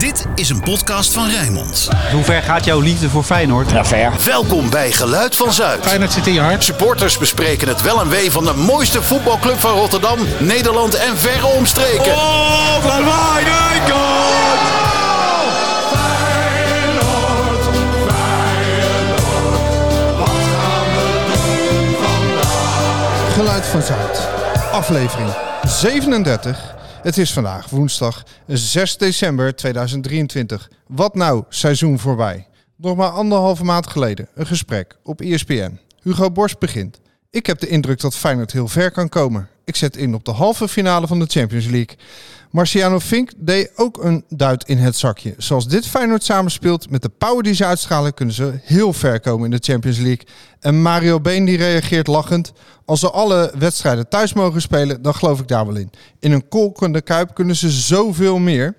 Dit is een podcast van Rijnmond. Hoe ver gaat jouw liefde voor Feyenoord? Ja, ver. Welkom bij Geluid van Zuid. Feyenoord zit in je hart. Supporters bespreken het wel en wee van de mooiste voetbalclub van Rotterdam, Nederland en verre omstreken. Oh, Van Geluid van Zuid. Aflevering 37. Het is vandaag woensdag 6 december 2023. Wat nou, seizoen voorbij. Nog maar anderhalve maand geleden een gesprek op ESPN. Hugo Borst begint. Ik heb de indruk dat Feyenoord heel ver kan komen. Ik zet in op de halve finale van de Champions League. Marciano Fink deed ook een duit in het zakje. Zoals dit Feyenoord samenspeelt met de power die ze uitstralen... kunnen ze heel ver komen in de Champions League. En Mario Been die reageert lachend. Als ze alle wedstrijden thuis mogen spelen, dan geloof ik daar wel in. In een kolkende kuip kunnen ze zoveel meer.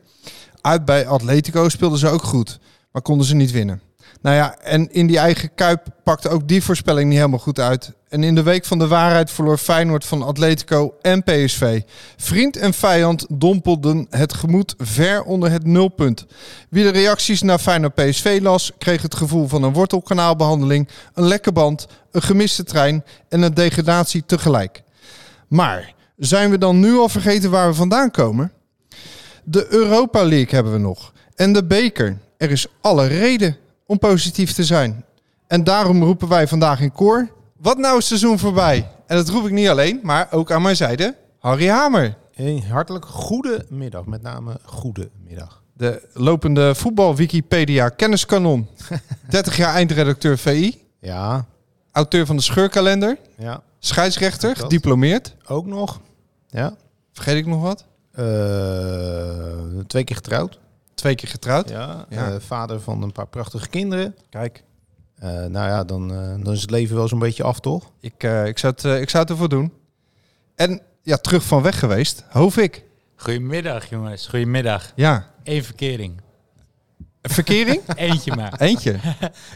Uit bij Atletico speelden ze ook goed, maar konden ze niet winnen. Nou ja, en in die eigen kuip pakte ook die voorspelling niet helemaal goed uit. En in de week van de waarheid verloor Feyenoord van Atletico en PSV. Vriend en vijand dompelden het gemoed ver onder het nulpunt. Wie de reacties naar Feyenoord PSV las, kreeg het gevoel van een wortelkanaalbehandeling, een lekke band, een gemiste trein en een degradatie tegelijk. Maar zijn we dan nu al vergeten waar we vandaan komen? De Europa League hebben we nog. En de beker. Er is alle reden om positief te zijn. En daarom roepen wij vandaag in koor... Wat nou is seizoen voorbij? En dat roep ik niet alleen, maar ook aan mijn zijde... Harry Hamer. Een hartelijk goede middag, met name goede middag. De lopende voetbal Wikipedia kenniskanon. 30 jaar eindredacteur VI. Ja, Auteur van de scheurkalender. ja, Scheidsrechter, gediplomeerd. ook nog. Ja, Vergeet ik nog wat? Eh, twee keer getrouwd. Twee keer getrouwd. Ja, Ja. eh, vader van een paar prachtige kinderen. Kijk, Eh, nou ja, dan, eh, dan is het leven wel zo'n beetje af, toch? ik, eh, ik, zou het, eh, ik zou het ervoor doen. En ja, terug van weg geweest. Hoofik. Goedemiddag jongens, goedemiddag. Ja, Eén verkering. Verkering? Eentje maar. Eentje.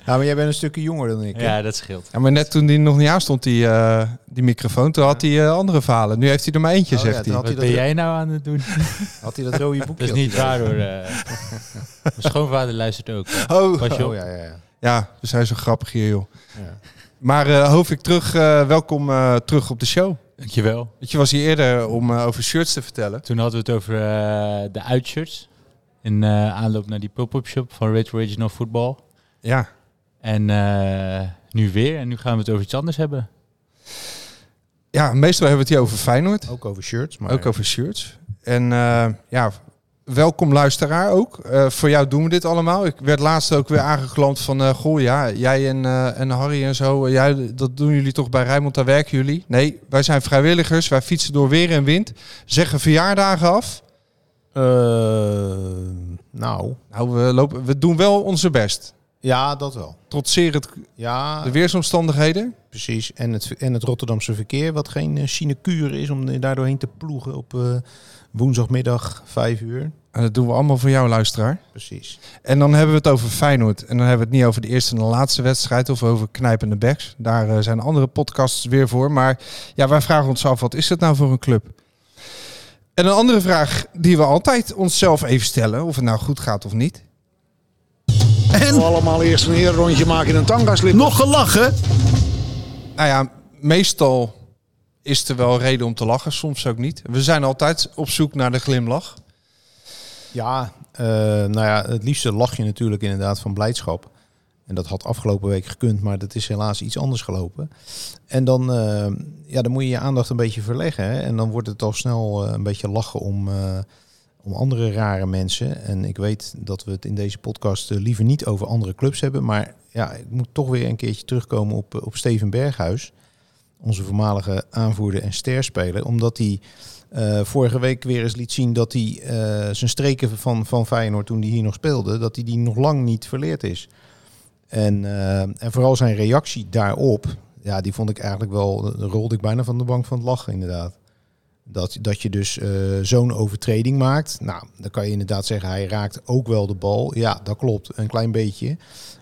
Ja, maar jij bent een stukje jonger dan ik. hè? Ja, dat scheelt. Ja, maar net toen die nog niet aan stond, die, eh, die microfoon, toen had hij eh, andere verhalen. Nu heeft hij er maar eentje, Oh, zegt hij. had Wat ben dat, jij nou aan het doen? had hij dat rode boekje? Dat is niet waar hoor. eh. Mijn schoonvader luistert ook. hè. Oh, Pas je op. Oh ja, ja, ja. ja, we zijn zo grappig hier, joh. ja. Maar eh Hoofik, terug, eh, welkom eh, terug op de show. Dankjewel. Want je was hier eerder om over shirts te vertellen. Toen hadden we het over de uitshirts. In eh, aanloop naar die pop-up shop van Red Original Football. Ja, En eh, nu weer. En nu gaan we het over iets anders hebben. ja meestal hebben we het hier over Feyenoord. Ook over shirts, maar Ook over shirts. En eh, ja, welkom luisteraar ook. Eh, voor jou doen we dit allemaal. Ik werd laatst ook weer aangeklampt van... eh goh, ja, jij en, eh, en Harry en zo... jij, dat doen jullie toch bij Rijnmond, daar werken jullie? Nee, wij zijn vrijwilligers. Wij fietsen door weer en wind. Zeggen verjaardagen af. Eh, nou, Nou, we, lopen, we doen wel onze best. ja, dat wel. Trotseer het, Ja, de weersomstandigheden. Precies, en het, en het Rotterdamse verkeer, wat geen uh, sinecure is om daar doorheen te ploegen op eh, woensdagmiddag 5 uur. En dat doen we allemaal voor jou, luisteraar. Precies. En dan hebben we het over Feyenoord. En dan hebben we het niet over de eerste en de laatste wedstrijd of over knijpende backs. Daar eh, zijn andere podcasts weer voor. Maar ja, wij vragen ons af, wat is het nou voor een club? En een andere vraag die we altijd onszelf even stellen, of het nou goed gaat of niet. En allemaal eerst een herenrondje maken in een tangaslip. Nog gelachen? Nou ja, meestal is er wel reden om te lachen, soms ook niet. We zijn altijd op zoek naar de glimlach. Ja, eh, nou ja, het liefste lach je natuurlijk inderdaad van blijdschap. En dat had afgelopen week gekund, maar dat is helaas iets anders gelopen. En dan, eh, ja, dan moet je je aandacht een beetje verleggen. En dan wordt het al snel eh, een beetje lachen om, eh, om andere rare mensen. En ik weet dat we het in deze podcast liever niet over andere clubs hebben. Maar ja, ik moet toch weer een keertje terugkomen op, op Steven Berghuis. Onze voormalige aanvoerder en sterspeler. Omdat hij vorige week weer eens liet zien dat hij zijn streken van, van Feyenoord toen hij hier nog speelde, dat hij die nog lang niet verleerd is. En, eh, en vooral zijn reactie daarop, ja, die vond ik eigenlijk wel, rolde ik bijna van de bank van het lachen inderdaad. Dat, dat je dus eh, zo'n overtreding maakt. Nou, dan kan je inderdaad zeggen, hij raakt ook wel de bal. Ja, dat klopt, een klein beetje.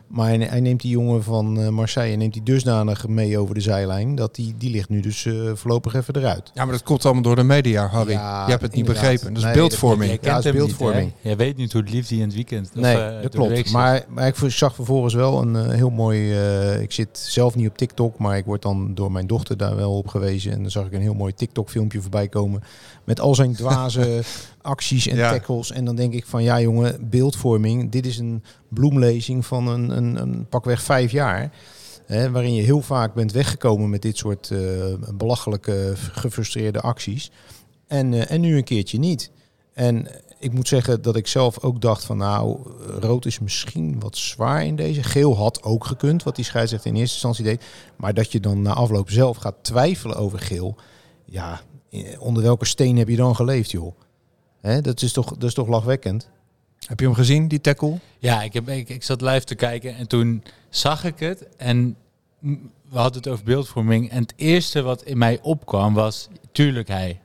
Maar hij, hij neemt die jongen van eh, Marseille neemt die dusdanig mee over de zijlijn dat die, die ligt nu dus eh, voorlopig even eruit. Ja, maar dat komt allemaal door de media, Harry. Ja, je hebt het niet begrepen. Dat is Nee, beeldvorming. Jij Ja, kent het is hem niet, beeldvorming. hè? Jij weet niet hoe het liefde in het weekend. of, Nee, eh, dat klopt. Maar, maar ik zag vervolgens wel een heel mooi... eh, ik zit zelf niet op TikTok, maar ik word dan door mijn dochter daar wel op gewezen. En dan zag ik een heel mooi TikTok-filmpje voorbij komen. Met al zijn dwaze acties en Ja. tackles. En dan denk ik van, ja jongen, beeldvorming. Dit is een bloemlezing van een, een, een pakweg vijf jaar. Hè, waarin je heel vaak bent weggekomen met dit soort eh, belachelijke, gefrustreerde acties. En, eh, en nu een keertje niet. En ik moet zeggen dat ik zelf ook dacht van nou, rood is misschien wat zwaar in deze. Geel had ook gekund, wat die scheidsrechter in eerste instantie deed. Maar dat je dan na afloop zelf gaat twijfelen over geel. Ja, eh, onder welke steen heb je dan geleefd, joh? Hè, dat, is toch, dat is toch lachwekkend? Heb je hem gezien, die tackle? Ja, ik, heb, ik, ik zat live te kijken en toen zag ik het. En we hadden het over beeldvorming. En het eerste wat in mij opkwam was, tuurlijk hij.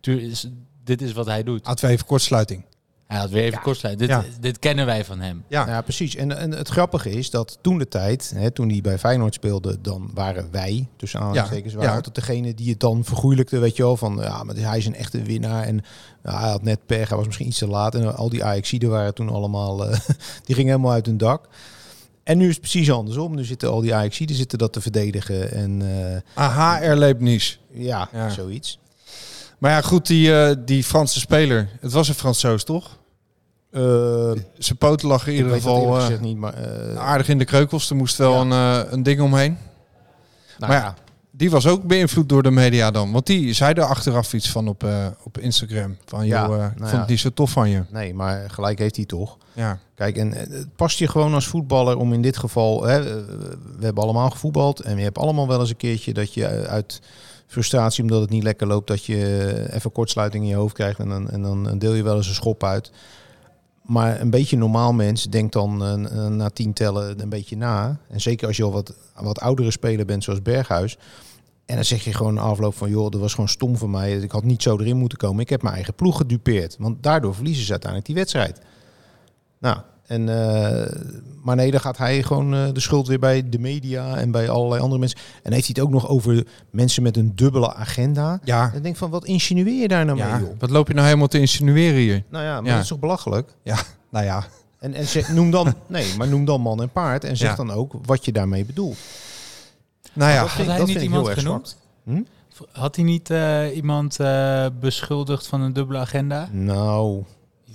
Tuur, is, dit is wat hij doet. Had we even kortsluiting. Hij had weer even kortsluit. Dit, Ja. dit kennen wij van hem. Ja. Ja, precies. En, en het grappige is dat toen de tijd, hè, toen hij bij Feyenoord speelde, dan waren wij, tussen aanhalingstekens, waren ja. altijd degene die het dan vergoeilijkte, weet je wel, van ja, maar hij is een echte winnaar en ja, hij had net pech, hij was misschien iets te laat en al die Ajaxiden waren toen allemaal, eh, die gingen helemaal uit hun dak. En nu is het precies andersom. Nu zitten al die Ajaxiden zitten dat te verdedigen en eh, Aha, Erlebnis. ja, Ja. zoiets. Maar ja, goed, die, eh, die Franse speler. Het was een Fransoos, toch? Eh, Zijn poten lag in ieder geval eh, niet, maar aardig in de kreukels. Er moest wel Ja. een, een ding omheen. nou maar ja, die was ook beïnvloed door de media dan. Want die zei er achteraf iets van op, op Instagram. Van, Ja, joh, nou vond ja. het niet zo tof van je. nee, maar gelijk heeft hij toch. Ja. Kijk, en het past je gewoon als voetballer om in dit geval... Hè, we hebben allemaal gevoetbald en je hebt allemaal wel eens een keertje dat je uit frustratie, omdat het niet lekker loopt, dat je eh, even kortsluiting in je hoofd krijgt en dan, en dan deel je wel eens een schop uit. Maar een beetje normaal mens denkt dan eh, na tien tellen een beetje na. En zeker als je al wat, wat oudere speler bent, zoals Berghuis. En dan zeg je gewoon afloop van, joh, dat was gewoon stom van mij. Ik had niet zo erin moeten komen. Ik heb mijn eigen ploeg gedupeerd. Want daardoor verliezen ze uiteindelijk die wedstrijd. Nou, en, eh, maar nee, dan gaat hij gewoon eh, de schuld weer bij de media en bij allerlei andere mensen. En heeft hij het ook nog over mensen met een dubbele agenda. Ja, En ik denk van, wat insinueer je daar nou ja. mee, joh? wat loop je nou helemaal te insinueren hier? Nou ja, maar Ja. dat is toch belachelijk? Nou ja, En, en zeg, noem dan, nee, maar noem dan man en paard en zeg Ja. dan ook wat je daarmee bedoelt. nou ja. dat Had vind- hij dat niet ik iemand heel erg genoemd? Hm? Had hij niet eh, iemand eh, beschuldigd van een dubbele agenda? Nou,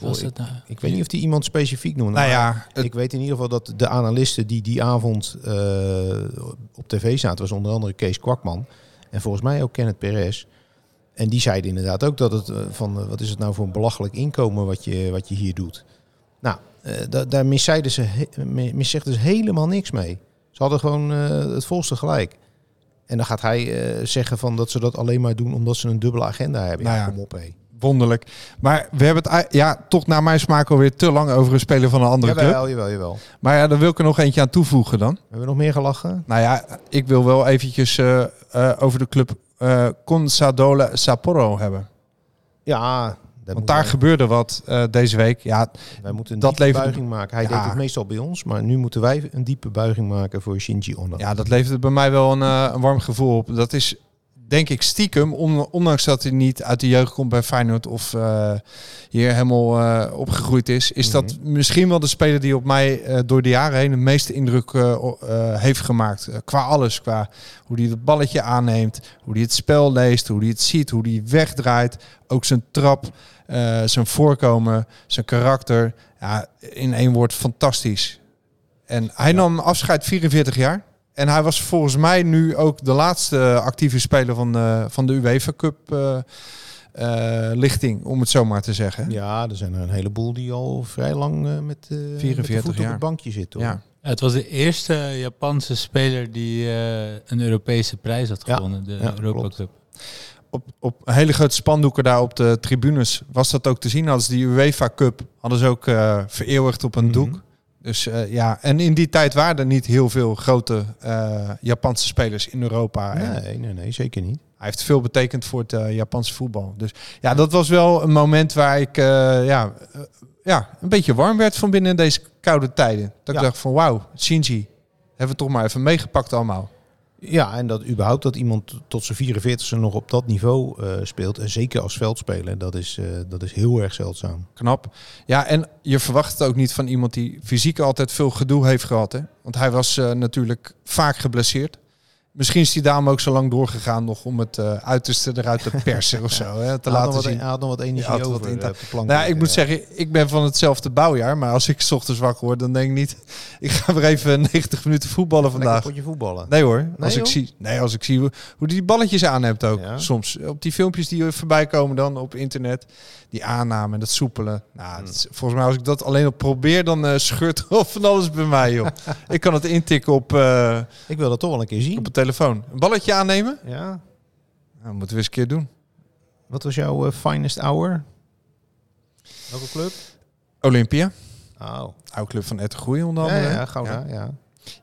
was ik- het nou? ik weet niet of die iemand specifiek noemde. Nou ja, het- Ik weet in ieder geval dat de analisten die die avond eh, op tv zaten, was onder andere Kees Kwakman en volgens mij ook Kenneth Perez. En die zeiden inderdaad ook dat het eh, van eh, wat is het nou voor een belachelijk inkomen wat je, wat je hier doet. Nou, eh, da- daar miszeiden ze, he- miszegden ze helemaal niks mee. Ze hadden gewoon eh, het volste gelijk. En dan gaat hij eh, zeggen van dat ze dat alleen maar doen omdat ze een dubbele agenda hebben. Nou ja, ja. kom op hé. Wonderlijk. Maar we hebben het ja, toch naar mijn smaak alweer te lang over een speler van een andere club. Jawel, jawel, jawel. Maar ja, daar wil ik er nog eentje aan toevoegen dan. Hebben we nog meer gelachen? Nou ja, ik wil wel eventjes eh, eh, over de club eh Consadole Sapporo hebben. Ja, Want daar gebeurde wat deze week. Ja, Wij moeten een Dat diepe levert- buiging maken. Hij Ja. deed het meestal bij ons, maar nu moeten wij een diepe buiging maken voor Shinji Ono. ja, dat leverde bij mij wel een, een warm gevoel op. Dat is denk ik stiekem, on- ondanks dat hij niet uit de jeugd komt bij Feyenoord of eh, hier helemaal eh, opgegroeid is, is dat misschien wel de speler die op mij eh, door de jaren heen de meeste indruk heeft gemaakt. Qua alles, qua hoe hij het balletje aanneemt, hoe hij het spel leest, hoe hij het ziet, hoe hij wegdraait. Ook zijn trap, zijn voorkomen, zijn karakter. Ja, in één woord fantastisch. En hij nam afscheid 44 jaar. En hij was volgens mij nu ook de laatste actieve speler van de, van de UEFA Cup eh, eh, lichting, om het zo maar te zeggen. Ja, er zijn er een heleboel die al vrij lang eh, met, eh met de 44 voet op jaar. het bankje zitten. hoor. Ja. Het was de eerste Japanse speler die eh, een Europese prijs had Ja, gewonnen, de ja, Europa klopt. Cup. Op, op hele grote spandoeken daar op de tribunes was dat ook te zien. Hadden ze die UEFA Cup hadden ze ook eh, vereeuwigd op een Mhm. doek. Dus eh, ja, en in die tijd waren er niet heel veel grote eh, Japanse spelers in Europa. Nee, nee, nee, zeker niet. Hij heeft veel betekend voor het eh, Japanse voetbal. Dus ja, dat was wel een moment waar ik, ja, ja, een beetje warm werd van binnen in deze koude tijden. Dat Ja. ik dacht van wauw, Shinji, hebben we toch maar even meegepakt allemaal. Ja, en dat überhaupt dat iemand tot zijn 44e nog op dat niveau eh, speelt. En zeker als veldspeler, dat is, eh, dat is heel erg zeldzaam. Knap. Ja, en je verwacht het ook niet van iemand die fysiek altijd veel gedoe heeft gehad. Hè? Want hij was eh, natuurlijk vaak geblesseerd. Misschien is hij daarom ook zo lang doorgegaan nog om het eh, uiterste eruit te persen of zo. Hè? Te laten wat, zien. hij had nog wat energie Ja, had wat over eh, de plank. Nou ja, ik moet Ja. zeggen, ik ben van hetzelfde bouwjaar. Maar als ik 's ochtends wakker word, dan denk ik niet... Ik ga weer even 90 minuten voetballen Lekker vandaag. potje voetballen. Nee hoor, als ik zie, nee, als ik zie hoe, hoe die balletjes aan hebt ook. Ja. Soms op die filmpjes die voorbij komen dan op internet, die aanname en dat soepelen. Nou, dat is- volgens mij als ik dat alleen op probeer, dan eh, scheurt er van alles bij mij, joh. ik kan het intikken op, eh, Ik wil dat toch wel een keer zien. op een telefoon. Een balletje aannemen? Ja. Nou, moeten we eens een keer doen. Wat was jouw eh, finest hour? Welke club? Olympia, Oh. oude club van Ette Groei onder Ja, andere. ja, Gouda, ja.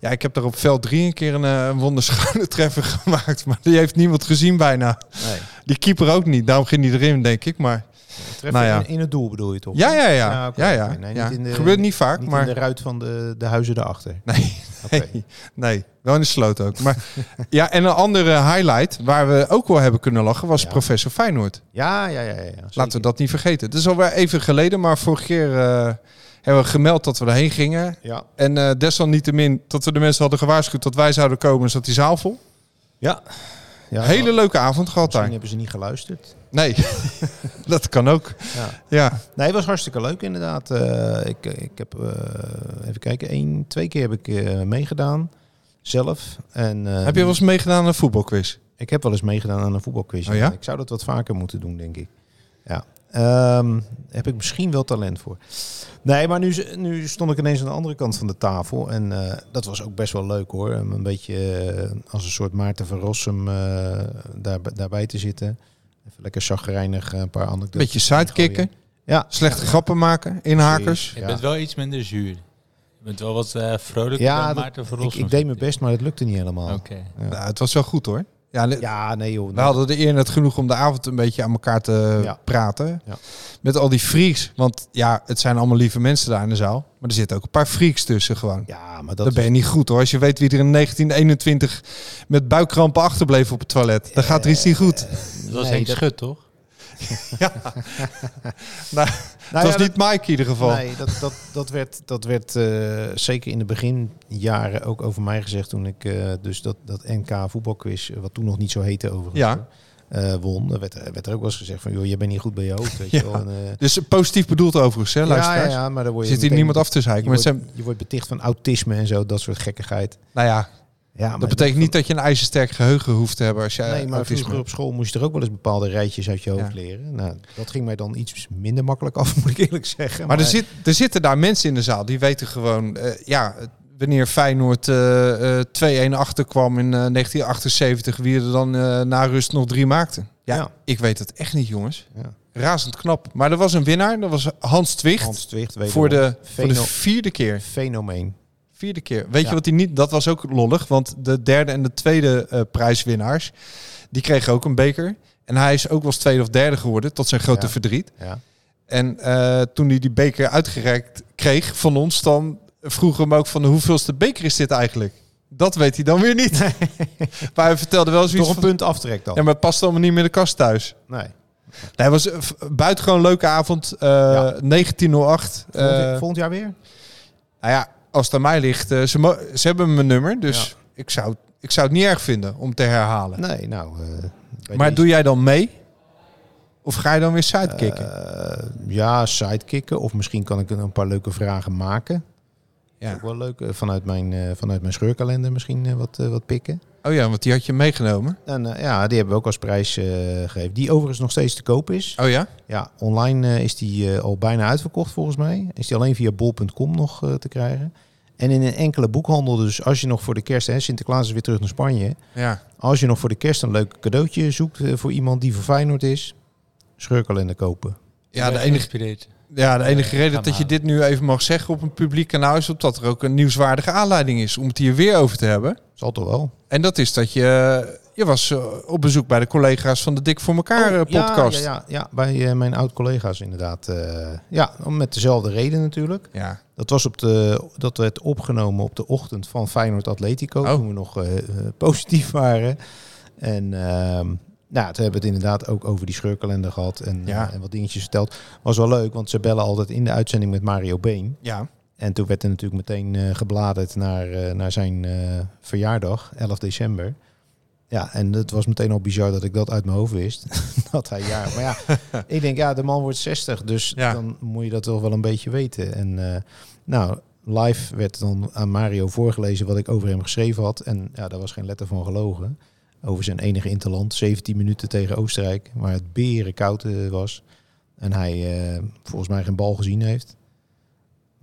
Ja, ik heb daar op veld 3 een keer een, eh, een wonderschone treffer gemaakt, maar die heeft niemand gezien bijna. Nee. Die keeper ook niet, daarom ging hij erin, denk ik. Maar Treffer Nou ja. in, in het doel bedoel je toch? Ja, ja, ja. Ja, ja. Nee, niet in de- Gebeurt niet vaak, Niet maar... in de ruit van de, de huizen daarachter. Nee, nee, nee, wel in de sloot ook. Maar ja, en een andere highlight waar we ook wel hebben kunnen lachen was professor Feyenoord. Ja, ja, ja. ja, ja Laten we dat niet vergeten. Het is alweer even geleden, maar vorige keer eh, hebben we gemeld dat we erheen gingen. Ja. En eh desalniettemin dat we de mensen hadden gewaarschuwd dat wij zouden komen, zat die zaal vol. Ja. Ja Hele leuke avond gehad Misschien daar. hebben ze niet geluisterd. Nee, dat kan ook. Ja. Ja, Nee, het was hartstikke leuk inderdaad. Eh, ik, ik heb, eh, even kijken, één, twee keer heb ik eh, meegedaan. Zelf. En, eh, heb je wel eens meegedaan aan een voetbalquiz? Ik heb wel eens meegedaan aan een voetbalquiz. Oh ja? Ik zou dat wat vaker moeten doen, denk ik. Ja. Ehm, heb ik misschien wel talent voor. Nee, maar nu, nu stond ik ineens aan de andere kant van de tafel. En eh, dat was ook best wel leuk hoor. Om een beetje eh, als een soort Maarten van Rossum eh, daar, daarbij te zitten. Even lekker chagrijnig een paar anekdotes. Beetje sidekicken, Ja. slechte grappen maken, inhakers. Je Ja. bent wel iets minder zuur. Je bent wel wat eh vrolijker Ja, dan Maarten van Ik, Rossum, ik deed vind mijn best, maar het lukte niet helemaal. Oké. Ja. Nou, het was wel goed hoor. Ja, ne- Ja, nee joh. We hadden de eer net genoeg om de avond een beetje aan elkaar te Ja. praten. Ja. Met al die freaks. Want ja, het zijn allemaal lieve mensen daar in de zaal. Maar er zitten ook een paar freaks tussen gewoon. Ja, maar dat Dan ben je niet goed hoor. Als je weet wie er in 1921 met buikkrampen achterbleef op het toilet. Dan gaat er iets niet goed. Dat was Nee, Henk dat- Schut, toch? Nou, Nou het was ja, niet Mike in ieder geval. Nee, dat, dat, dat werd, dat werd eh, zeker in de beginjaren ook over mij gezegd toen ik eh, dus dat, dat NK voetbalquiz, eh, wat toen nog niet zo heette overigens, Ja. eh, won. Er werd, werd er ook wel eens gezegd van, joh, je bent niet goed bij je hoofd, weet Ja. je wel. En, Dus positief bedoeld overigens, hè, ja, ja, luisteraars. ja, maar dan word je Zit hier niemand af te zeiken. Je wordt, zijn, je wordt beticht van autisme en zo, dat soort gekkigheid. nou ja, Ja, maar dat betekent niet dat je een ijzersterk geheugen hoeft te hebben als je Nee, maar vroeger op school moest je er ook wel eens bepaalde rijtjes uit je hoofd Ja. leren. Nou, dat ging mij dan iets minder makkelijk af, moet ik eerlijk zeggen. Maar er, zit, er zitten daar mensen in de zaal die weten gewoon, eh, ja, wanneer Feyenoord eh, eh, 2-1 achterkwam in eh, 1978, wie er dan eh, na rust nog drie maakte. Ja, Ja. ik weet het echt niet, jongens. Ja. Razend knap. Maar er was een winnaar, dat was Hans Twicht. Hans Twicht, wederom. voor, de, voor de vierde keer. fenomeen. Vierde keer. Weet Ja. je wat hij niet... Dat was ook lollig, want de derde en de tweede eh, prijswinnaars, die kregen ook een beker. En hij is ook wel eens tweede of derde geworden, tot zijn grote Ja. verdriet. Ja. En eh, toen hij die beker uitgereikt kreeg van ons, dan vroegen we hem ook van de hoeveelste beker is dit eigenlijk? Dat weet hij dan weer niet. maar hij vertelde wel zoiets Toch een van... punt aftrek dan. Ja, maar het past allemaal niet meer in de kast thuis. Nee. Nee, het was een v- buitengewoon leuke avond. eh Ja. 1908. Volgend, Eh, volgend jaar weer? nou ja, als het aan mij ligt, eh, ze, ze hebben mijn nummer. Dus Ja. ik, zou, ik zou het niet erg vinden om te herhalen. Nee, nou... eh, maar doe jij dan mee? Of ga je dan weer sidekicken? Eh, ja, sidekicken. Of misschien kan ik een paar leuke vragen maken. ja. Ook wel leuk. Vanuit mijn, vanuit mijn scheurkalender misschien wat, wat pikken. Oh ja, want die had je meegenomen. En ja, die hebben we ook als prijs gegeven. Die overigens nog steeds te koop is. Oh ja? Ja, online is die al bijna uitverkocht volgens mij. Is die alleen via bol.com nog te krijgen. En in een enkele boekhandel, dus als je nog voor de kerst, hè, Sinterklaas is weer terug naar Spanje. Ja. Als je nog voor de kerst een leuk cadeautje zoekt eh, voor iemand die voor Feyenoord is, scheurkalender kopen. Ja, de enige, ja, de enige Eh, reden dat je dit nu even mag zeggen op een publiek kanaal is omdat er ook een nieuwswaardige aanleiding is om het hier weer over te hebben. Zal toch wel? En dat is dat je, je was eh, op bezoek bij de collega's van de Dik voor elkaar eh, Oh, ja, podcast. Ja, ja, ja, bij eh, mijn oud-collega's inderdaad. eh, ja, met dezelfde reden natuurlijk. ja. Dat, was op de, dat werd opgenomen op de ochtend van Feyenoord Atletico. Oh. Toen we nog eh, eh, positief waren. En ehm, nou, toen hebben we het inderdaad ook over die scheurkalender gehad. En, Ja. eh, en wat dingetjes verteld. Was wel leuk, want ze bellen altijd in de uitzending met Mario Been. ja. En toen werd er natuurlijk meteen eh, gebladerd naar, eh, naar zijn eh, verjaardag, 11 december. Ja, en het was meteen al bizar dat ik dat uit mijn hoofd wist. dat hij ja. Maar ja, ik denk, ja, de man wordt 60, dus Ja. dan moet je dat toch wel een beetje weten. En eh, nou, live werd dan aan Mario voorgelezen wat ik over hem geschreven had. En ja, daar was geen letter van gelogen. Over zijn enige interland, 17 minuten tegen Oostenrijk, waar het beren koud eh, was. En hij eh, volgens mij geen bal gezien heeft.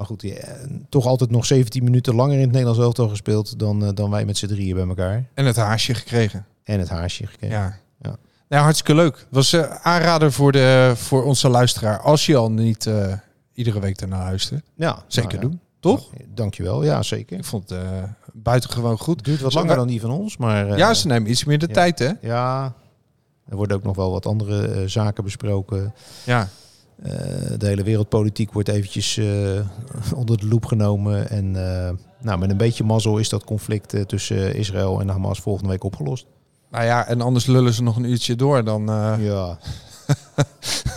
Maar goed, eh, toch altijd nog 17 minuten langer in het Nederlands elftal gespeeld dan, eh, dan wij met z'n drieën bij elkaar. En het haasje gekregen. En het haasje gekregen. Ja. Ja. Nou, hartstikke leuk. Was eh aanrader voor, de, voor onze luisteraar. Als je al niet eh, iedere week ernaar luistert. Ja, Zeker nou ja. doen. Toch? Dankjewel, ja zeker. Ik vond het buitengewoon goed. Het duurt wat langer dan die van ons, maar... ja, ze nemen iets meer de ja. tijd, hè? Ja, er worden ook nog wel wat andere zaken besproken. Ja. Eh, de hele wereldpolitiek wordt eventjes eh, onder de loep genomen. En eh, nou, met een beetje mazzel is dat conflict tussen Israël en Hamas volgende week opgelost. Nou ja, en anders lullen ze nog een uurtje door. Dan, eh, Ja,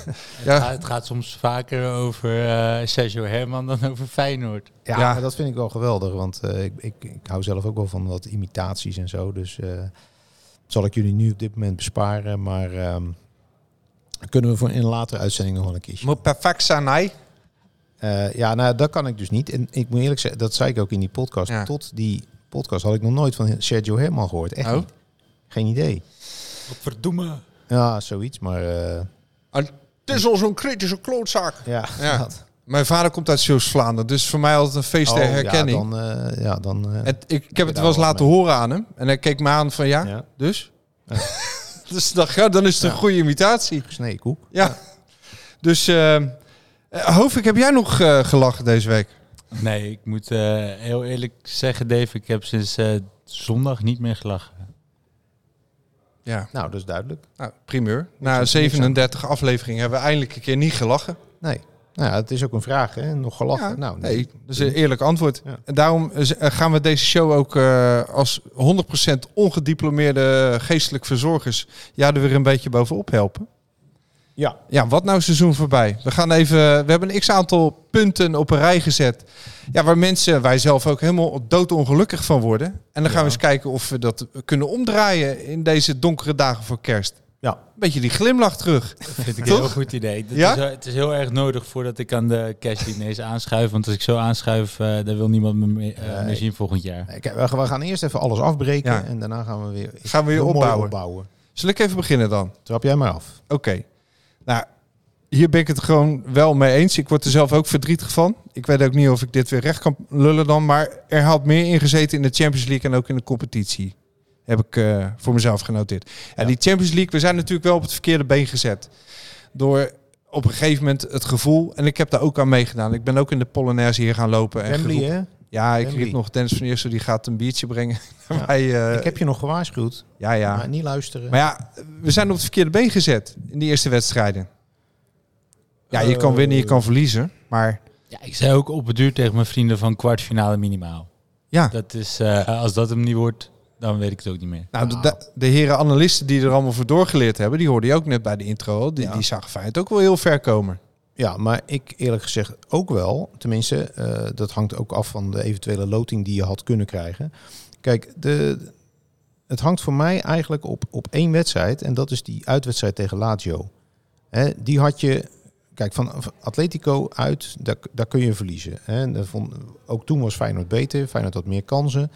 Het, Ja. gaat, het gaat soms vaker over eh, Sergio Herman dan over Feyenoord. ja, dat vind ik wel geweldig. Want eh, ik, ik, ik hou zelf ook wel van wat imitaties en zo. Dus eh, zal ik jullie nu op dit moment besparen. Maar kunnen we voor in een latere uitzending nog wel een keertje. Moet perfect zijn, nee. Eh, ja, nou, dat kan ik dus niet. En ik moet eerlijk zeggen, dat zei ik ook in die podcast. Ja. Tot die podcast had ik nog nooit van Sergio Herman gehoord. Echt Oh. niet. Geen idee. Wat verdoemen. Ja, zoiets. Maar eh, Het is al zo'n kritische klootzak. ja, Ja. dat. Mijn vader komt uit Zeeuws-Vlaanderen, dus voor mij altijd een feest der Oh, herkenning. Ja, dan, eh, ja, dan eh, Het, ik, ik heb het wel eens laten mee. horen aan hem. En hij keek me aan van ja, ja, dus? dus dacht, ja, dan is het een Ja. goede imitatie. gesneden koek. Ja. Dus, uh, Hovik, heb jij nog eh, gelachen deze week? Nee, ik moet eh, heel eerlijk zeggen, Dave, ik heb sinds eh, zondag niet meer gelachen. Ja, Nou, dat is duidelijk. nou, primeur. Na aan- 37 afleveringen hebben we eindelijk een keer niet gelachen. Nee. Nou ja, het is ook een vraag, hè? Nog gelachen. Ja, nou, nee, dat is een eerlijk antwoord. Ja. En daarom eh, gaan we deze show ook eh, als 100% ongediplomeerde geestelijk verzorgers ja, er weer een beetje bovenop helpen. Ja. Ja, wat nou seizoen voorbij? We gaan even. We hebben een x-aantal punten op een rij gezet. Ja, waar mensen, wij zelf ook helemaal doodongelukkig van worden. En dan gaan we eens kijken of we dat kunnen omdraaien in deze donkere dagen voor kerst. Ja. Een beetje die glimlach terug. Dat vind ik een heel goed idee. Dat Ja? is, het is heel erg nodig voordat ik aan de kerstdiners aanschuif. Want als ik zo aanschuif, eh dan wil niemand me meer, eh, Nee. meer zien volgend jaar. Nee, Kijk, we we gaan eerst even alles afbreken. Ja. En daarna gaan we weer, Gaan we weer opbouwen. opbouwen. Zal ik even beginnen dan? Trap jij maar af. Oké. Nou, hier ben ik het gewoon wel mee eens. Ik word er zelf ook verdrietig van. Ik weet ook niet of ik dit weer recht kan lullen dan. Maar er had meer ingezeten in de Champions League en ook in de competitie. Heb ik eh, voor mezelf genoteerd. En Ja. die Champions League, we zijn natuurlijk wel op het verkeerde been gezet. Door op een gegeven moment het gevoel, en ik heb daar ook aan meegedaan. Ik ben ook in de Polonaise hier gaan lopen. En Wembley, geroepen- hè? Ja, ik riep nog Dennis van Eersel, die gaat een biertje brengen. Ja. Wij, eh, Ik heb je nog gewaarschuwd. ja, ja. Maar niet luisteren. Maar ja, we zijn op het verkeerde been gezet in die eerste wedstrijden. Ja, je kan winnen, je kan verliezen. Maar Ja, ik zei ook op het duur tegen mijn vrienden van kwartfinale minimaal. ja, Dat is, eh, als dat hem niet wordt, dan weet ik het ook niet meer. nou, de, de, de heren analisten die er allemaal voor doorgeleerd hebben, die hoorde je ook net bij de intro. Die, Ja. die zagen Feyenoord ook wel heel ver komen. Ja, maar ik eerlijk gezegd ook wel. Tenminste, eh, dat hangt ook af van de eventuele loting die je had kunnen krijgen. Kijk, de, het hangt voor mij eigenlijk op, op één wedstrijd. En dat is die uitwedstrijd tegen Lazio. Hè, die had je... Kijk, van Atletico uit, daar, daar kun je verliezen. Hè. En dat vond, ook toen was Feyenoord beter. Feyenoord had meer kansen.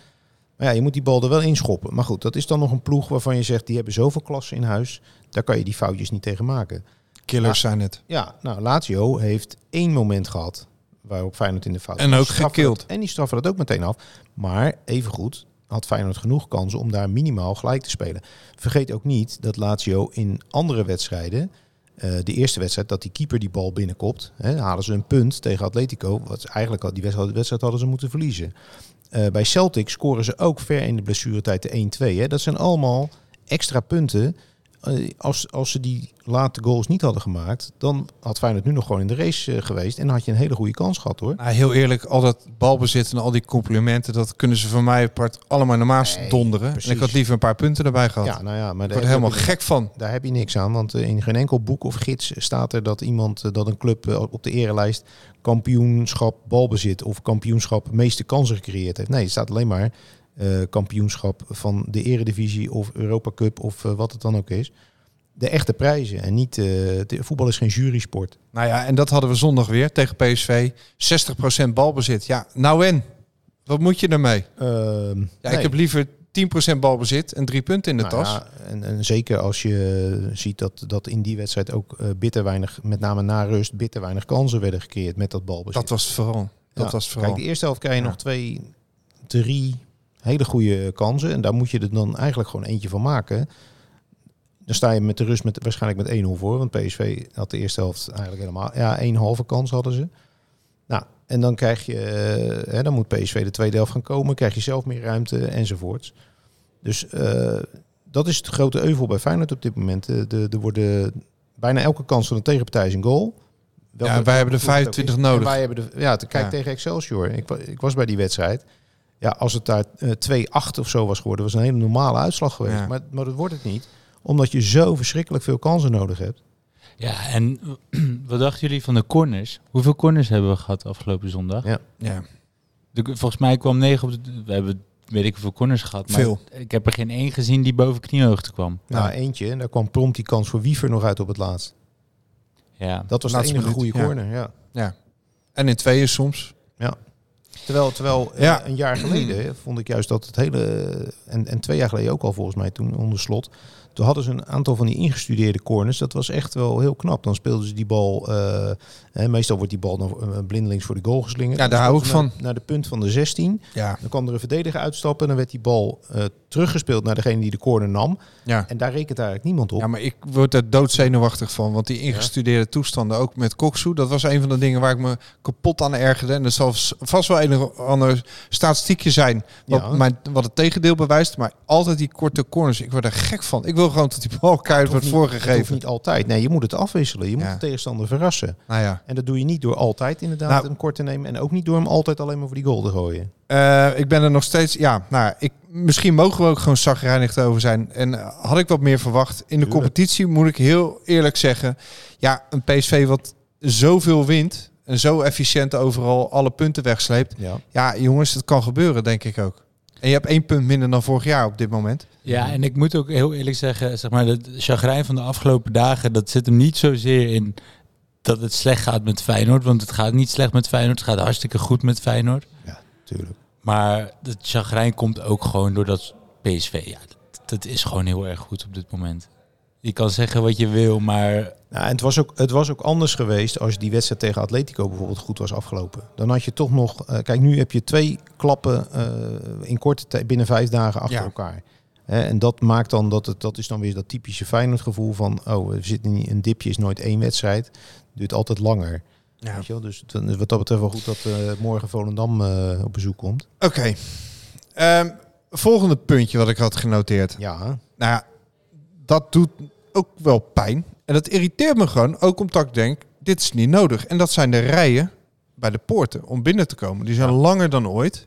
Maar ja, je moet die bal er wel inschoppen. Maar goed, dat is dan nog een ploeg waarvan je zegt... die hebben zoveel klassen in huis. Daar kan je die foutjes niet tegen maken. Killers zijn het. Ja, nou, Lazio heeft één moment gehad waarop Feyenoord in de fout En ook gekild. En die straffen dat ook meteen af. Maar evengoed had Feyenoord genoeg kansen om daar minimaal gelijk te spelen. Vergeet ook niet dat Lazio in andere wedstrijden, eh, de eerste wedstrijd, dat die keeper die bal binnenkopt, hè, halen ze een punt tegen Atletico. Wat eigenlijk al die wedstrijd, wedstrijd hadden ze moeten verliezen. Eh, bij Celtic scoren ze ook ver in de blessuretijd de 1-2. Hè. Dat zijn allemaal extra punten. Eh, als, als ze die late goals niet hadden gemaakt, dan had Feyenoord nu nog gewoon in de race eh, geweest. En dan had je een hele goede kans gehad hoor. Nou, heel eerlijk, al dat balbezit en al die complimenten, dat kunnen ze van mij apart allemaal naar Maas Nee, donderen. precies. En ik had liever een paar punten erbij gehad. Ja, nou ja, maar ik daar word er helemaal gek van. Daar heb je niks aan, want eh, in geen enkel boek of gids staat er dat iemand, dat een club op de erenlijst kampioenschap balbezit of kampioenschap meeste kansen gecreëerd heeft. Nee, het staat alleen maar eh, kampioenschap van de eredivisie of Europa Cup of eh, wat het dan ook is. De echte prijzen en niet, eh, de, voetbal is geen jurysport. Nou ja, en dat hadden we zondag weer tegen PSV. 60% balbezit. Ja, nou en? Wat moet je ermee? Ehm, Ja, nee. Ik heb liever 10% balbezit en drie punten in de Nou tas. ja, en, en zeker als je ziet dat, dat in die wedstrijd ook bitter weinig, met name na rust, bitter weinig kansen werden gecreëerd met dat balbezit. dat was het vooral. Dat Ja, was het vooral. Kijk, de eerste helft krijg je Ja. nog twee, drie hele goede kansen. En daar moet je er dan eigenlijk gewoon eentje van maken. Dan sta je met de rust met, waarschijnlijk met 1-0 voor. Want PSV had de eerste helft eigenlijk helemaal... Ja, één halve kans hadden ze. Nou, en dan krijg je... eh, hè, dan moet PSV de tweede helft gaan komen. Krijg je zelf meer ruimte enzovoorts. Dus eh, dat is het grote euvel bij Feyenoord op dit moment. Eh, de, er worden bijna elke kans van de tegenpartij is een goal. Welke- Ja, wij hebben er ook 25 is. nodig. Wij hebben de, ja, te kijken Ja. tegen Excelsior. Ik, ik was bij die wedstrijd. Ja, als het daar eh, 2-8 of zo was geworden, was een hele normale uitslag geweest. Ja. Maar, maar dat wordt het niet, omdat je zo verschrikkelijk veel kansen nodig hebt. Ja, en wat dachten jullie van de corners? Hoeveel corners hebben we gehad afgelopen zondag? Ja. Ja. De- volgens mij kwam 9 op de... We hebben weet ik hoeveel corners gehad. Maar Veel. Ik heb er geen één gezien die boven kniehoogte kwam. Nou, eentje, en daar kwam prompt die kans voor Wiever nog uit op het laatst. Ja. Dat was de Laatste enige minuut, goede ja. corner, ja. ja. En in tweeën soms. Terwijl, terwijl eh, Ja. een jaar geleden vond ik juist dat het hele... En, en twee jaar geleden ook al volgens mij toen onder slot. Toen hadden ze een aantal van die ingestudeerde corners. Dat was echt wel heel knap. Dan speelden ze die bal... eh, hè, meestal wordt die bal dan eh, blindelings voor de goal geslingerd. Ja, daar hou ik van. Naar, de punt van de 16. Ja. Dan kwam er een verdediger uitstappen. En dan werd die bal eh, teruggespeeld naar degene die de corner nam. Ja. En daar rekent eigenlijk niemand op. Ja, maar ik word er doodzenuwachtig van. Want die ingestudeerde toestanden, ook met Koksu, dat was een van de dingen waar ik me kapot aan ergerde. En dat zal vast wel een of ander statistiekje zijn wat, Ja. mijn, wat het tegendeel bewijst. Maar altijd die korte corners, ik word er gek van. Ik wil gewoon dat die bal keihard wordt niet- voorgegeven. niet altijd. Nee, je moet het afwisselen. Je moet Ja. de tegenstander verrassen. Nou ja. En dat doe je niet door altijd inderdaad Nou. hem kort te nemen. En ook niet door hem altijd alleen maar voor die goal te gooien. Eh, ik ben er nog steeds. Ja, nou, ik, misschien mogen we ook gewoon zagrijnig over zijn. En eh, had ik wat meer verwacht. In de Tuurlijk. competitie moet ik heel eerlijk zeggen. Ja, een PSV wat zoveel wint. En zo efficiënt overal alle punten wegsleept. Ja. Ja, jongens, het kan gebeuren, denk ik ook. En je hebt één punt minder dan vorig jaar op dit moment. Ja, en ik moet ook heel eerlijk zeggen, zeg maar, het chagrijn van de afgelopen dagen, dat zit hem niet zozeer in dat het slecht gaat met Feyenoord. Want het gaat niet slecht met Feyenoord, het gaat hartstikke goed met Feyenoord. Tuurlijk. Maar het chagrijn komt ook gewoon doordat PSV, ja, dat, dat is gewoon heel erg goed op dit moment. Je kan zeggen wat je wil, maar Nou, en het, was ook, het was ook anders geweest als die wedstrijd tegen Atletico bijvoorbeeld goed was afgelopen. Dan had je toch nog... eh, kijk, nu heb je twee klappen eh, in korte tijd, binnen vijf dagen achter Ja. elkaar. Hè, en dat maakt dan dat het, dat is dan weer dat typische Feyenoord gevoel van, oh, we zitten niet, een dipje is nooit één wedstrijd, duurt altijd langer. Ja. Weet je wel? Dus wat dat betreft wel goed dat eh, morgen Volendam op bezoek komt. Oké. Ehm, volgende puntje wat ik had genoteerd. Ja, Nou ja, dat doet ook wel pijn. En dat irriteert me gewoon, ook omdat ik denk, dit is niet nodig. En dat zijn de rijen bij de poorten om binnen te komen. Die zijn langer dan ooit.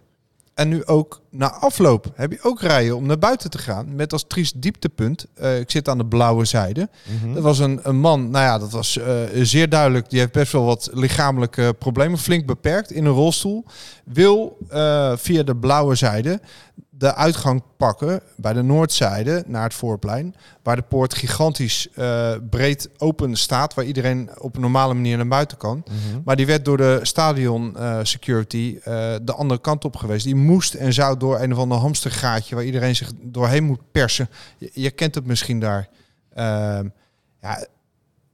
En nu ook na afloop heb je ook rijen om naar buiten te gaan. Met als triest dieptepunt, eh, ik zit aan de blauwe zijde. Mhm. Er was een, een man, nou ja, dat was eh, zeer duidelijk. Die heeft best wel wat lichamelijke problemen, flink beperkt, in een rolstoel. Wil eh, via de blauwe zijde de uitgang pakken bij de noordzijde naar het voorplein. Waar de poort gigantisch eh, breed open staat. Waar iedereen op een normale manier naar buiten kan. Mhm. Maar die werd door de stadion eh, security eh, de andere kant op geweest. Die moest en zou door een of ander hamstergaatje waar iedereen zich doorheen moet persen. Je, je kent het misschien daar. Ehm, ja,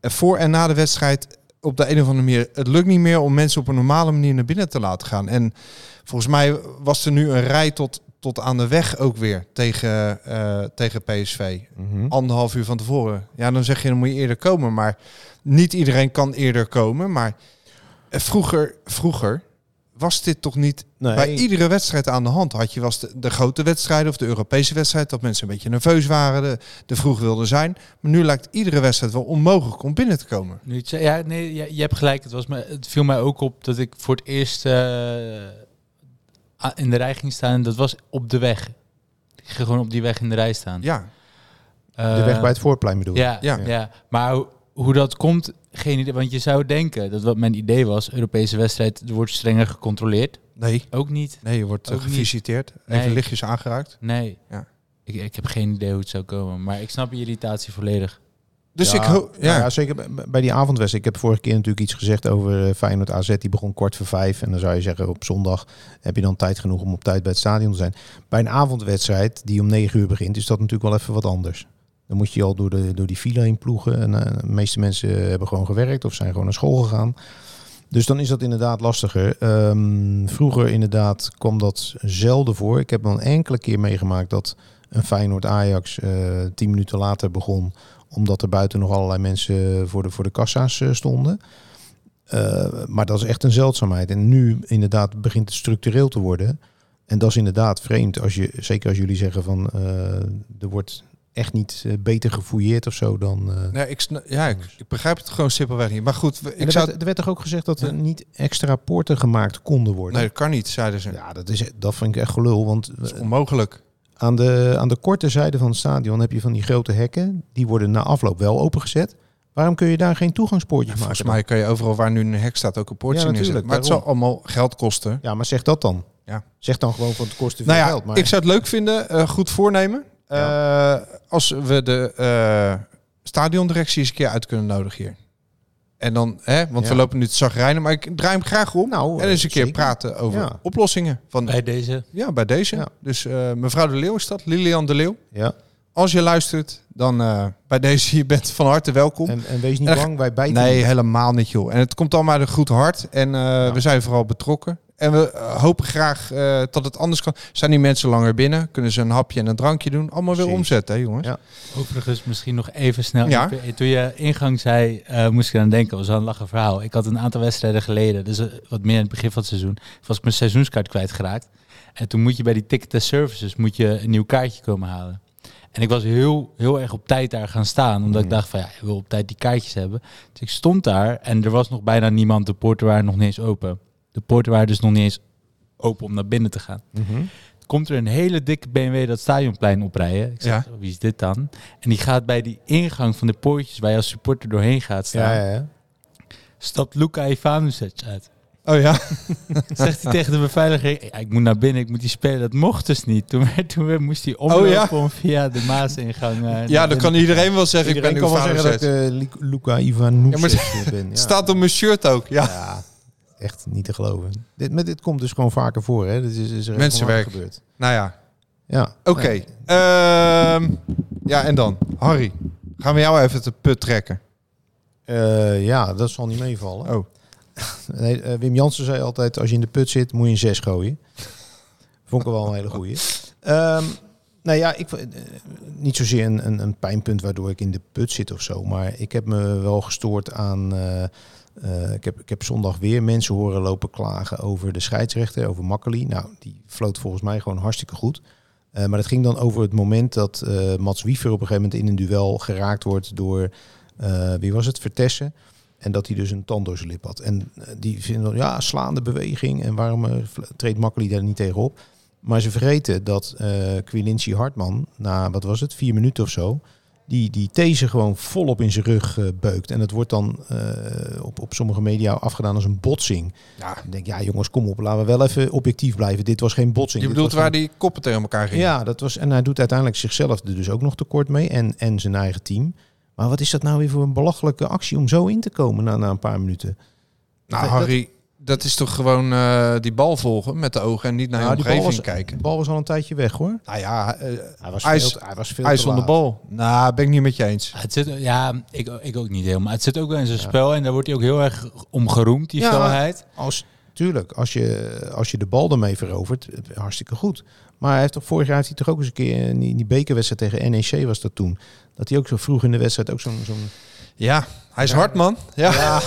voor en na de wedstrijd op de een of andere manier. Het lukt niet meer om mensen op een normale manier naar binnen te laten gaan. En volgens mij was er nu een rij tot, tot aan de weg ook weer tegen, eh, tegen PSV Mhm. anderhalf uur van tevoren. Ja, dan zeg je dan moet je eerder komen. Maar niet iedereen kan eerder komen. Maar vroeger, vroeger was dit toch niet Nee. bij iedere wedstrijd aan de hand? Had je was de, de grote wedstrijden of de Europese wedstrijd dat mensen een beetje nerveus waren, de, de vroeg wilden zijn. Maar nu lijkt iedere wedstrijd wel onmogelijk om binnen te komen. Nu, het- ja, nee, je, je hebt gelijk. Het, was me, het viel mij ook op dat ik voor het eerst eh, in de rij ging staan. En dat was op de weg. Ik ging gewoon op die weg in de rij staan. Ja, de weg bij het voorplein bedoel je? Ja, Ja. ja. maar hoe, hoe dat komt, geen idee. Want je zou denken, dat wat mijn idee was, Europese wedstrijd, er wordt strenger gecontroleerd. nee. Ook niet. Nee, je wordt eh, Ook gevisiteerd. Even lichtjes aangeraakt. Nee. Ja. Ik, ik heb geen idee hoe het zou komen. Maar ik snap je irritatie volledig. Dus Ja, ik hoop... ja. Ja, ja, zeker bij- die avondwedstrijd. Ik heb vorige keer natuurlijk iets gezegd over eh, Feyenoord AZ. Die begon kwart voor vijf. En dan zou je zeggen, op zondag heb je dan tijd genoeg om op tijd bij het stadion te zijn. Bij een avondwedstrijd die om negen uur begint, is dat natuurlijk wel even wat anders. Dan moet je al door, de, door die file heen ploegen. En eh, de meeste mensen hebben gewoon gewerkt of zijn gewoon naar school gegaan. Dus dan is dat inderdaad lastiger. Ehm, vroeger inderdaad kwam dat zelden voor. Ik heb wel een enkele keer meegemaakt dat een Feyenoord-Ajax eh tien minuten later begon omdat er buiten nog allerlei mensen voor de, voor de kassa's eh, stonden. Eh, maar dat is echt een zeldzaamheid. En nu inderdaad begint het structureel te worden. En dat is inderdaad vreemd. Als je, zeker als jullie zeggen van eh, er wordt echt niet beter gefouilleerd of zo dan. nee, ik, ja ik, ik begrijp het gewoon simpelweg niet. Maar goed, ik er, zou... werd, er werd toch ook gezegd dat er niet extra poorten gemaakt konden worden? Nee, dat kan niet, zeiden ze. Ja, dat, is, dat vind ik echt gelul. Want Dat is onmogelijk. Aan de, aan de korte zijde van het stadion heb je van die grote hekken. Die worden na afloop wel opengezet. Waarom kun je daar geen toegangspoortjes maken? Volgens mij kan je overal waar nu een hek staat ook een poortje Ja, neerzetten. Maar het zal allemaal geld kosten. Ja, maar zeg dat dan. Ja. Zeg dan gewoon van het kost te veel Nou ja, geld. Maar ik zou het leuk vinden, eh, goed voornemen. eh, als we de eh, stadiondirectie eens een keer uit kunnen nodigen hier. En dan, hè, want Ja. we lopen nu te zagrijnen, maar ik draai hem graag om. nou, en eens een keer zeker. praten over Ja. oplossingen. Van, Bij deze. ja, bij deze. Ja. Dus eh, mevrouw de Leeuw is dat, Lilian de Leeuw. Ja. Als je luistert, dan eh, bij deze, je bent van harte welkom. En, en wees niet En- bang, wij bijten Nee, niet. helemaal niet joh. En het komt allemaal uit een goed hart. En eh, we zijn vooral betrokken. En we eh, hopen graag eh, dat het anders kan. Zijn die mensen langer binnen? Kunnen ze een hapje en een drankje doen? Allemaal weer omzetten, hè jongens? Ja. Overigens, misschien nog even snel. Ja. Ik- Toen je ingang zei, eh, moest ik aan denken. Dat was wel een lachen verhaal. Ik had een aantal wedstrijden geleden, dus eh, wat meer in het begin van het seizoen, was ik mijn seizoenskaart kwijtgeraakt. En toen moet je bij die ticket services moet je een nieuw kaartje komen halen. En ik was heel, heel erg op tijd daar gaan staan, omdat ik dacht van ja, ik wil op tijd die kaartjes hebben. Dus ik stond daar en er was nog bijna niemand. De poorten waren nog niet eens open. De poorten waren dus nog niet eens open om naar binnen te gaan Mhm. komt er een hele dikke BMW dat stadionplein oprijden. Ik zeg, Ja. "Oh, wie is dit dan? En die gaat bij die ingang van de poortjes waar je als supporter doorheen gaat staan. Ja, ja, ja. Stapt Luka Ivanovic uit. Oh ja? Zegt hij tegen de beveiliger, "Ja, ik moet naar binnen, ik moet die spelen. Dat mocht dus niet. Toen, moest hij omlopen Oh ja? om via de Maasingang. eh, Ja, dan kan iedereen wel zeggen, Iedereen ik kan ben wel uw zeggen dat ik uh, Luca Ivanovic Ja, eh, ben. Ja. Staat op mijn shirt ook, ja. Echt niet te geloven. Dit, maar dit komt dus gewoon vaker voor, hè? Dit is, is regelmatig Mensenwerk. gebeurd. Nou ja, Ja. oké. Nee. Ehm, ja, en dan? Harry, gaan we jou even te put trekken? Eh, ja, dat zal niet meevallen. Oh. Nee, eh, Wim Jansen zei altijd, als je in de put zit, moet je een 6 gooien. Vond ik wel een hele goeie. Ehm nou ja, ik, eh, niet zozeer een, een, een pijnpunt waardoor ik in de put zit of zo. Maar ik heb me wel gestoord aan... eh, ik, heb, ik heb zondag weer mensen horen lopen klagen over de scheidsrechter, over Makkeli. Nou, die floot volgens mij gewoon hartstikke goed. Eh, maar het ging dan over het moment dat eh, Mats Wiever op een gegeven moment in een duel geraakt wordt door, wie was het, Vertessen. En dat hij dus een tand door zijn lip had. En die vinden dan, ja, slaande beweging. En waarom treedt Makkeli daar niet tegenop? Maar ze vergeten dat Quilinci Hartman, na wat was het, vier minuten of zo, die, die deze gewoon volop in zijn rug eh, beukt. En het wordt dan eh, op, op sommige media afgedaan als een botsing. Ja. Ik denk, ja jongens, kom op, laten we wel even objectief blijven. Dit was geen botsing. Je bedoelt waar die koppen tegen elkaar gingen? ja, dat was. En hij doet uiteindelijk zichzelf er dus ook nog tekort mee. En, en zijn eigen team. Maar wat is dat nou weer voor een belachelijke actie om zo in te komen na, na een paar minuten? Nou, Dat- Harry, dat is toch gewoon eh, die bal volgen met de ogen en niet naar Nou, omgeving was, kijken? De bal was al een tijdje weg hoor. Nou ja, eh, Hij was Hij veel, hij was veel laat. bal. Nou, ben ik niet met je eens. Het zit, ja, ik, ik ook niet helemaal. Het zit ook wel in zijn spel en daar wordt hij ook heel erg om geroemd, die Ja. snelheid. Als, tuurlijk, als je, als je de bal ermee verovert, eh, hartstikke goed. Maar hij heeft toch vorig jaar heeft hij toch ook eens een keer in die, die bekerwedstrijd tegen NEC was dat toen. Dat hij ook zo vroeg in de wedstrijd ook zo'n zo'n Ja, hij is hard, man. Ja. Ja.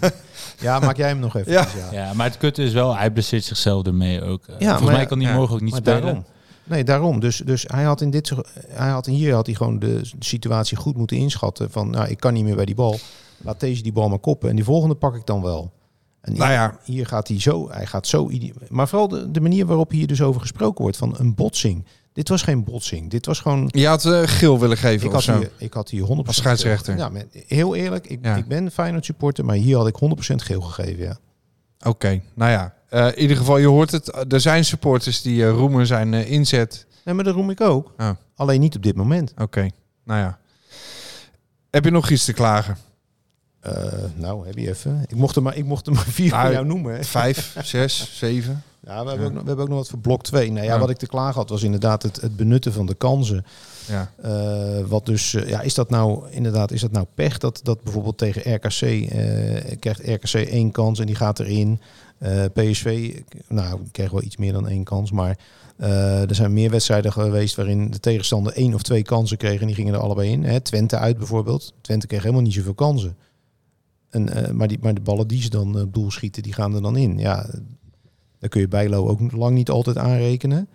ja, maak jij hem nog even. Ja. Ja. Ja, maar het kutte is wel, hij blesseert zichzelf ermee ook. Ja, Volgens maar mij kan hij ja, morgen ook niet spelen. daarom. Nee, daarom. Dus, dus hij had in dit soort- hij had hier had hij gewoon de situatie goed moeten inschatten van nou, ik kan niet meer bij die bal. Laat deze die bal maar koppen en die volgende pak ik dan wel. En Nou hier, ja. hier gaat hij zo, hij gaat zo maar vooral de, de manier waarop hier dus over gesproken wordt van een botsing. Dit was geen botsing. Dit was gewoon Je had eh, geel willen geven ik of had, zo. hier, ik had hier 100% Als scheidsrechter. Ja, heel eerlijk, ik, Ja. ik ben Feyenoord supporter, maar hier had ik 100% geel gegeven, ja. Oké, nou ja. Eh, in ieder geval, je hoort het. Er zijn supporters die eh, roemen zijn eh, inzet. Nee, maar dat roem ik ook. Oh. Alleen niet op dit moment. Oké, nou ja. Heb je nog iets te klagen? Eh, nou, heb je even. Ik mocht er maar, ik mocht er maar vier Nou, van jou noemen. Hè. Vijf, zes, zeven? Ja, we hebben, Ook, nog- we hebben ook nog wat voor blok 2. Nou ja, Ja. wat ik te klagen had was inderdaad het, het benutten van de kansen. Ja. Eh, wat dus, eh, ja, is dat nou inderdaad, is dat nou pech dat, dat bijvoorbeeld tegen RKC eh, krijgt RKC één kans en die gaat erin. PSV, nou, kreeg wel iets meer dan één kans, maar er zijn meer wedstrijden geweest waarin de tegenstander één of twee kansen kreeg en die gingen er allebei in. Hè, Twente uit bijvoorbeeld. Twente kreeg helemaal niet zoveel kansen. En, eh, maar, die, maar de ballen die ze dan op doel schieten, die gaan er dan in. Ja, daar kun je Bijlo ook lang niet altijd aanrekenen.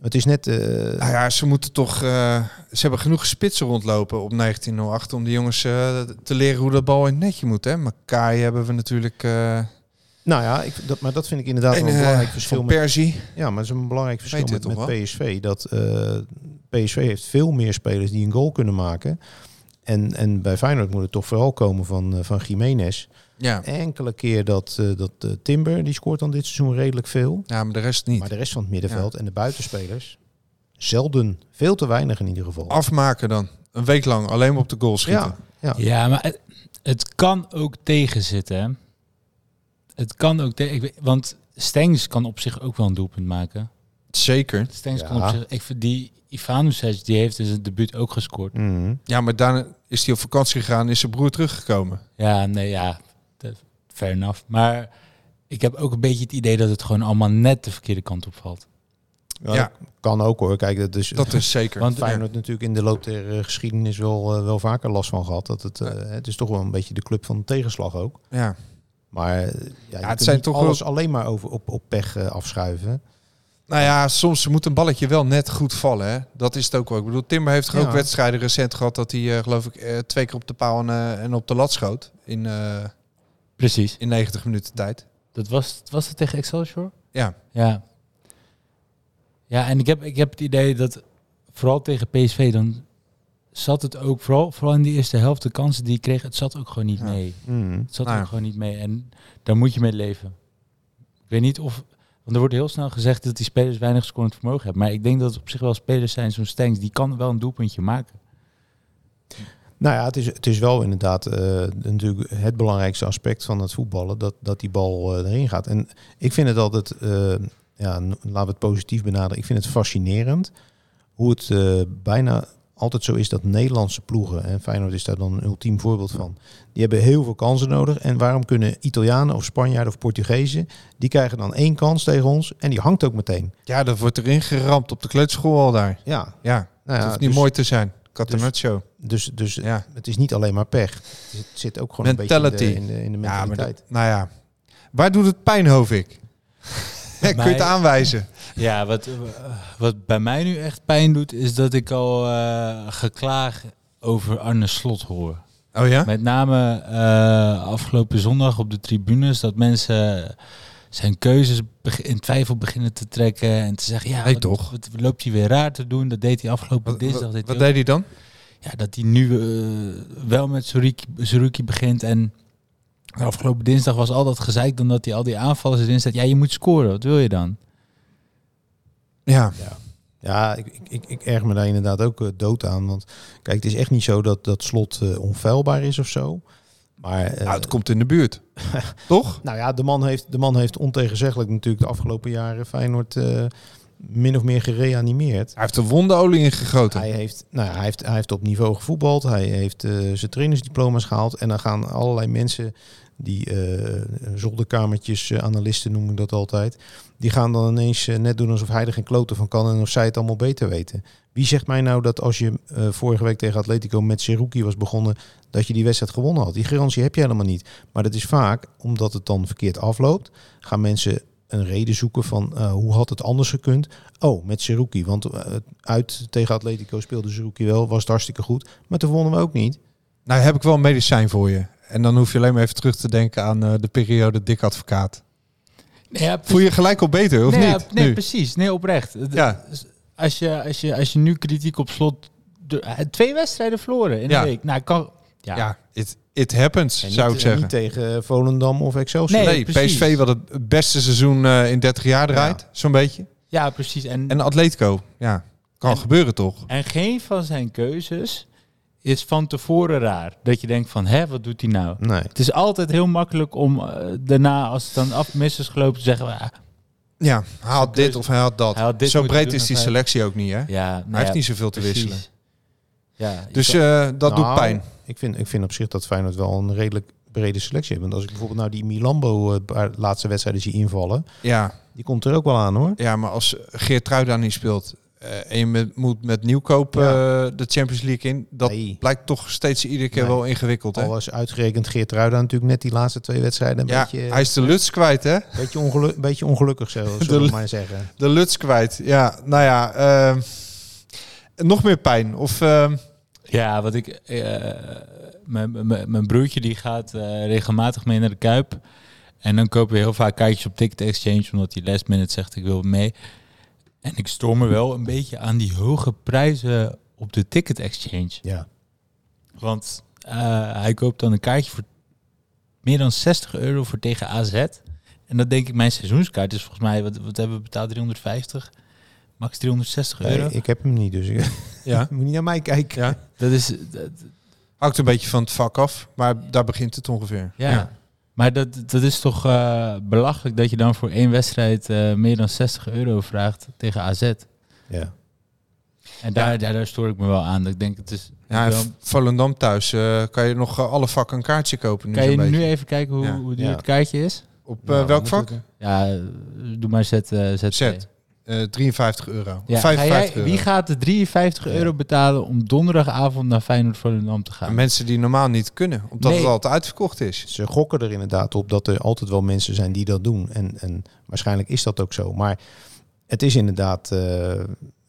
Het is net... eh, Nou ja, ze moeten toch... eh, ze hebben genoeg spitsen rondlopen op 1908 om die jongens eh, te leren hoe dat bal in het netje moet. Hè? Maar Kai hebben we natuurlijk... eh Nou ja, ik, dat, maar dat vind ik inderdaad en, wel een eh, belangrijk verschil. Met, Persie. ja, maar het is een belangrijk verschil met, met PSV. Dat eh, PSV heeft veel meer spelers die een goal kunnen maken. En, en bij Feyenoord moet het toch vooral komen van, eh, van Jiménez. Ja. Enkele keer dat, eh, dat eh, Timber, die scoort dan dit seizoen redelijk veel. ja, maar de rest niet. Maar de rest van het middenveld en de buitenspelers, zelden. Veel te weinig in ieder geval. Afmaken dan. Een week lang alleen maar op de goal schieten. ja, ja. Ja, maar het, het kan ook tegenzitten. Hè? Het kan ook tegen, weet- want Stengs kan op zich ook wel een doelpunt maken. Zeker. Stengs Ja. kan op zich, ik vind die Ivanusic, die heeft dus het debuut ook gescoord. Mhm. Ja, maar daarna is hij op vakantie gegaan is zijn broer teruggekomen. Ja, nee, ja, fair enough. Maar ik heb ook een beetje het idee dat het gewoon allemaal net de verkeerde kant op valt. Ja, kan ook hoor. Kijk, dat is, Dat is zeker. Want- Feyenoord natuurlijk in de loop der eh, geschiedenis wel, eh, wel vaker last van gehad. Dat het, eh, het is toch wel een beetje de club van de tegenslag ook. ja. Maar ja, het zijn niet toch alles wel- alleen maar over, op, op pech afschuiven. Nou ja, soms moet een balletje wel net goed vallen. Hè? Dat is het ook wel. Ik bedoel, Timber heeft toch ook Ja. wedstrijden recent gehad dat hij, eh, geloof ik, eh, twee keer op de paal en, eh, en op de lat schoot. In, eh, Precies. in 90 minuten tijd. Dat was, was het tegen Excelsior? Ja. Ja. Ja, en ik heb, ik heb het idee dat vooral tegen PSV dan zat het ook, vooral, vooral in die eerste helft, de kansen die ik kreeg, het zat ook gewoon niet Ja. mee. Mhm. Het zat Nou ja. ook gewoon niet mee. En daar moet je mee leven. Ik weet niet of... Er wordt heel snel gezegd dat die spelers weinig scorend vermogen hebben. Maar ik denk dat het op zich wel spelers zijn, zo'n Stengs, die kan wel een doelpuntje maken. Nou ja, het is, het is wel inderdaad eh, natuurlijk het belangrijkste aspect van het voetballen. Dat, dat die bal eh, erin gaat. En ik vind het altijd, eh, ja, laten we het positief benaderen. Ik vind het fascinerend hoe het bijna altijd zo is dat Nederlandse ploegen, en Feyenoord is daar dan een ultiem voorbeeld van, die hebben heel veel kansen nodig. En waarom kunnen Italianen of Spanjaarden of Portugezen, die krijgen dan één kans tegen ons en die hangt ook meteen. Ja, dat wordt erin geramd op de kleuterschool al daar. Ja, Ja, nou het ja, hoeft niet dus, mooi te zijn. Catenaccio. Dus, dus Ja. het is niet alleen maar pech. Het zit ook gewoon Mentality. een beetje in de, in de, in de Ja, maar mentaliteit. dat, nou ja. Waar doet het pijn, Hovik? Kun je het aanwijzen? Ja, wat, wat bij mij nu echt pijn doet, is dat ik al eh, geklaag over Arne Slot hoor. Oh ja? Met name eh, afgelopen zondag op de tribunes, dat mensen zijn keuzes in twijfel beginnen te trekken en te zeggen, ja, wat, toch? Wat, loopt hij weer raar te doen? Dat deed hij afgelopen Wat, dinsdag. wat, deed wat hij ook. deed hij dan? ja, dat hij nu eh, wel met Suruki, Suruki begint en de afgelopen dinsdag was al dat gezeik dan dat hij al die aanvallers erin zet. Ja, je moet scoren. Wat wil je dan? Ja. Ja, ik, ik, ik, ik erg me daar inderdaad ook eh, dood aan. Want kijk, het is echt niet zo dat dat slot eh, onfeilbaar is of zo. Maar eh, Nou, het komt in de buurt. Toch? nou ja, de man, heeft, de man heeft ontegenzeggelijk natuurlijk de afgelopen jaren Feyenoord eh, min of meer gereanimeerd. Hij heeft er wonderolie in gegoten. Hij heeft, nou ja, hij, heeft, hij heeft op niveau gevoetbald. Hij heeft eh, zijn trainersdiploma's gehaald. En dan gaan allerlei mensen die eh, zolderkamertjes, eh, analisten noem ik dat altijd. Die gaan dan ineens net doen alsof hij er geen kloten van kan en of zij het allemaal beter weten. Wie zegt mij nou dat als je vorige week tegen Atletico met Seruki was begonnen, dat je die wedstrijd gewonnen had? Die garantie heb je helemaal niet. Maar dat is vaak, omdat het dan verkeerd afloopt, gaan mensen een reden zoeken van eh, hoe had het anders gekund. Oh, met Seruki. Want eh, uit tegen Atletico speelde Seruki wel, was het hartstikke goed. Maar toen wonnen we ook niet. Nou heb ik wel een medicijn voor je. En dan hoef je alleen maar even terug te denken aan eh, de periode dik advocaat. Nee, ja, Voel je gelijk al beter, of nee, ja, niet? nee, Nu? precies. Nee, oprecht. Het- Ja. Als, je, als, je, als je nu kritiek op slot... de- twee wedstrijden verloren in Ja. een week. Nou, kan... Ja, Ja, it, it happens, En zou niet, ik zeggen. niet tegen Volendam of Excelsior. Nee, Nee, precies. PSV wat het beste seizoen eh, in 30 jaar draait, zo'n beetje. ja precies. En, En Atletico, ja, kan En- gebeuren toch? en geen van zijn keuzes is van tevoren raar. Dat je denkt van, hè, wat doet hij nou? Nee. Het is altijd heel makkelijk om eh, daarna, als het dan af mis is gelopen, te zeggen... ah, Ja, hij had dit of hij had dat. Hij had dit Zo breed is die hij- selectie ook niet, hè? ja, nou hij heeft niet zoveel te wisselen. Ja, Dus eh, dat doet Nou, pijn. Ik vind, ik vind op zich dat Feyenoord wel een redelijk brede selectie heeft. Want als ik bijvoorbeeld nou die Milambo paar laatste wedstrijden zie invallen, Ja, die komt er ook wel aan hoor. ja, maar als Geert Truida niet speelt eh, en je met, moet met nieuwkoop eh, de Champions League in, dat Nee. blijkt toch steeds iedere keer Nee. wel ingewikkeld, hè? Al was uitgerekend Geert Ruida natuurlijk net die laatste twee wedstrijden een Ja, beetje, hij is de luts kwijt, hè? beetje, ongelu beetje ongelukkig, zo, zullen we maar zeggen. De luts kwijt. Ja, nou ja, ehm, nog meer pijn. Of ehm, Ja, wat ik. eh, mijn- mijn mijn broertje die gaat eh, regelmatig mee naar de Kuip. En dan kopen we heel vaak kaartjes op Ticket Exchange, omdat hij last minute zegt ik wil mee. En ik stoor me wel een beetje aan die hoge prijzen op de Ticket Exchange. Ja. Want eh, hij koopt dan een kaartje voor meer dan 60 euro voor tegen AZ. En dan denk ik, mijn seizoenskaart is volgens mij, wat, wat hebben we betaald? 350? Max 360 euro. Nee, ik heb hem niet, dus ik ja, moet niet naar mij kijken. ja, Dat is, dat, hangt een beetje van het vak af, maar daar begint het ongeveer. Ja. Maar dat, dat is toch eh, belachelijk dat je dan voor één wedstrijd eh, meer dan 60 euro vraagt tegen AZ. Ja. En daar, daar, daar stoor ik me wel aan. Ik denk, het is. Ja, wel- Volendam thuis eh, kan je nog alle vakken een kaartje kopen. Nu kan je nu even kijken hoe, Ja. hoe duur Ja. het kaartje is? Op welk vak? Ja, doe maar zet. eh zet. Zet. Eh 53 euro. Ja, ga 55 jij, euro. wie gaat de 53 Ja. euro betalen om donderdagavond naar Feyenoord Volendam te gaan? mensen die normaal niet kunnen, omdat Nee. het altijd uitverkocht is. Ze gokken er inderdaad op dat er altijd wel mensen zijn die dat doen. En, en waarschijnlijk is dat ook zo. Maar het is inderdaad eh,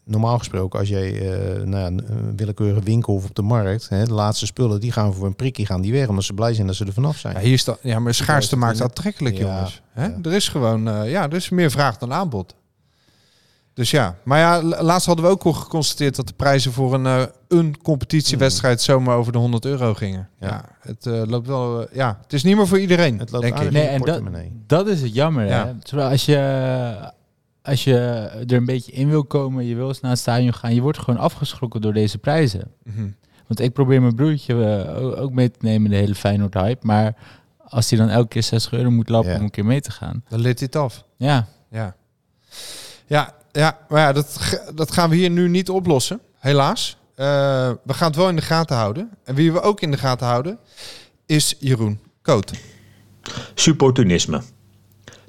normaal gesproken als jij eh nou ja, een willekeurige winkel of op de markt, hè, de laatste spullen, die gaan voor een prikje gaan die weg, omdat ze blij zijn dat ze er vanaf zijn. Ja, hier staat, ja, maar schaarste maakt aantrekkelijk, Ja, jongens. Hè? ja. Er is gewoon, eh, ja, er is meer vraag dan aanbod. Dus ja, maar ja, la- laatst hadden we ook al geconstateerd dat de prijzen voor een, eh, een competitiewedstrijd zomaar over de 100 euro gingen. Ja, Ja. het eh, loopt wel, eh, ja, het is niet meer voor iedereen, Het loopt denk ik. Nee, en dat, portemonnee. dat is het jammer. Ja. Hè? Terwijl als je, als je er een beetje in wil komen, je wil eens naar het stadion gaan, je wordt gewoon afgeschrokken door deze prijzen. Mhm. Want ik probeer mijn broertje ook mee te nemen in de hele Feyenoord hype. Maar als hij dan elke keer 60 euro moet lappen Ja. om een keer mee te gaan. Dan lid dit af. Ja, Ja, ja, ja maar ja, dat, dat gaan we hier nu niet oplossen, helaas. Eh, we gaan het wel in de gaten houden. En wie we ook in de gaten houden, is Jeroen Koot. Supportunisme.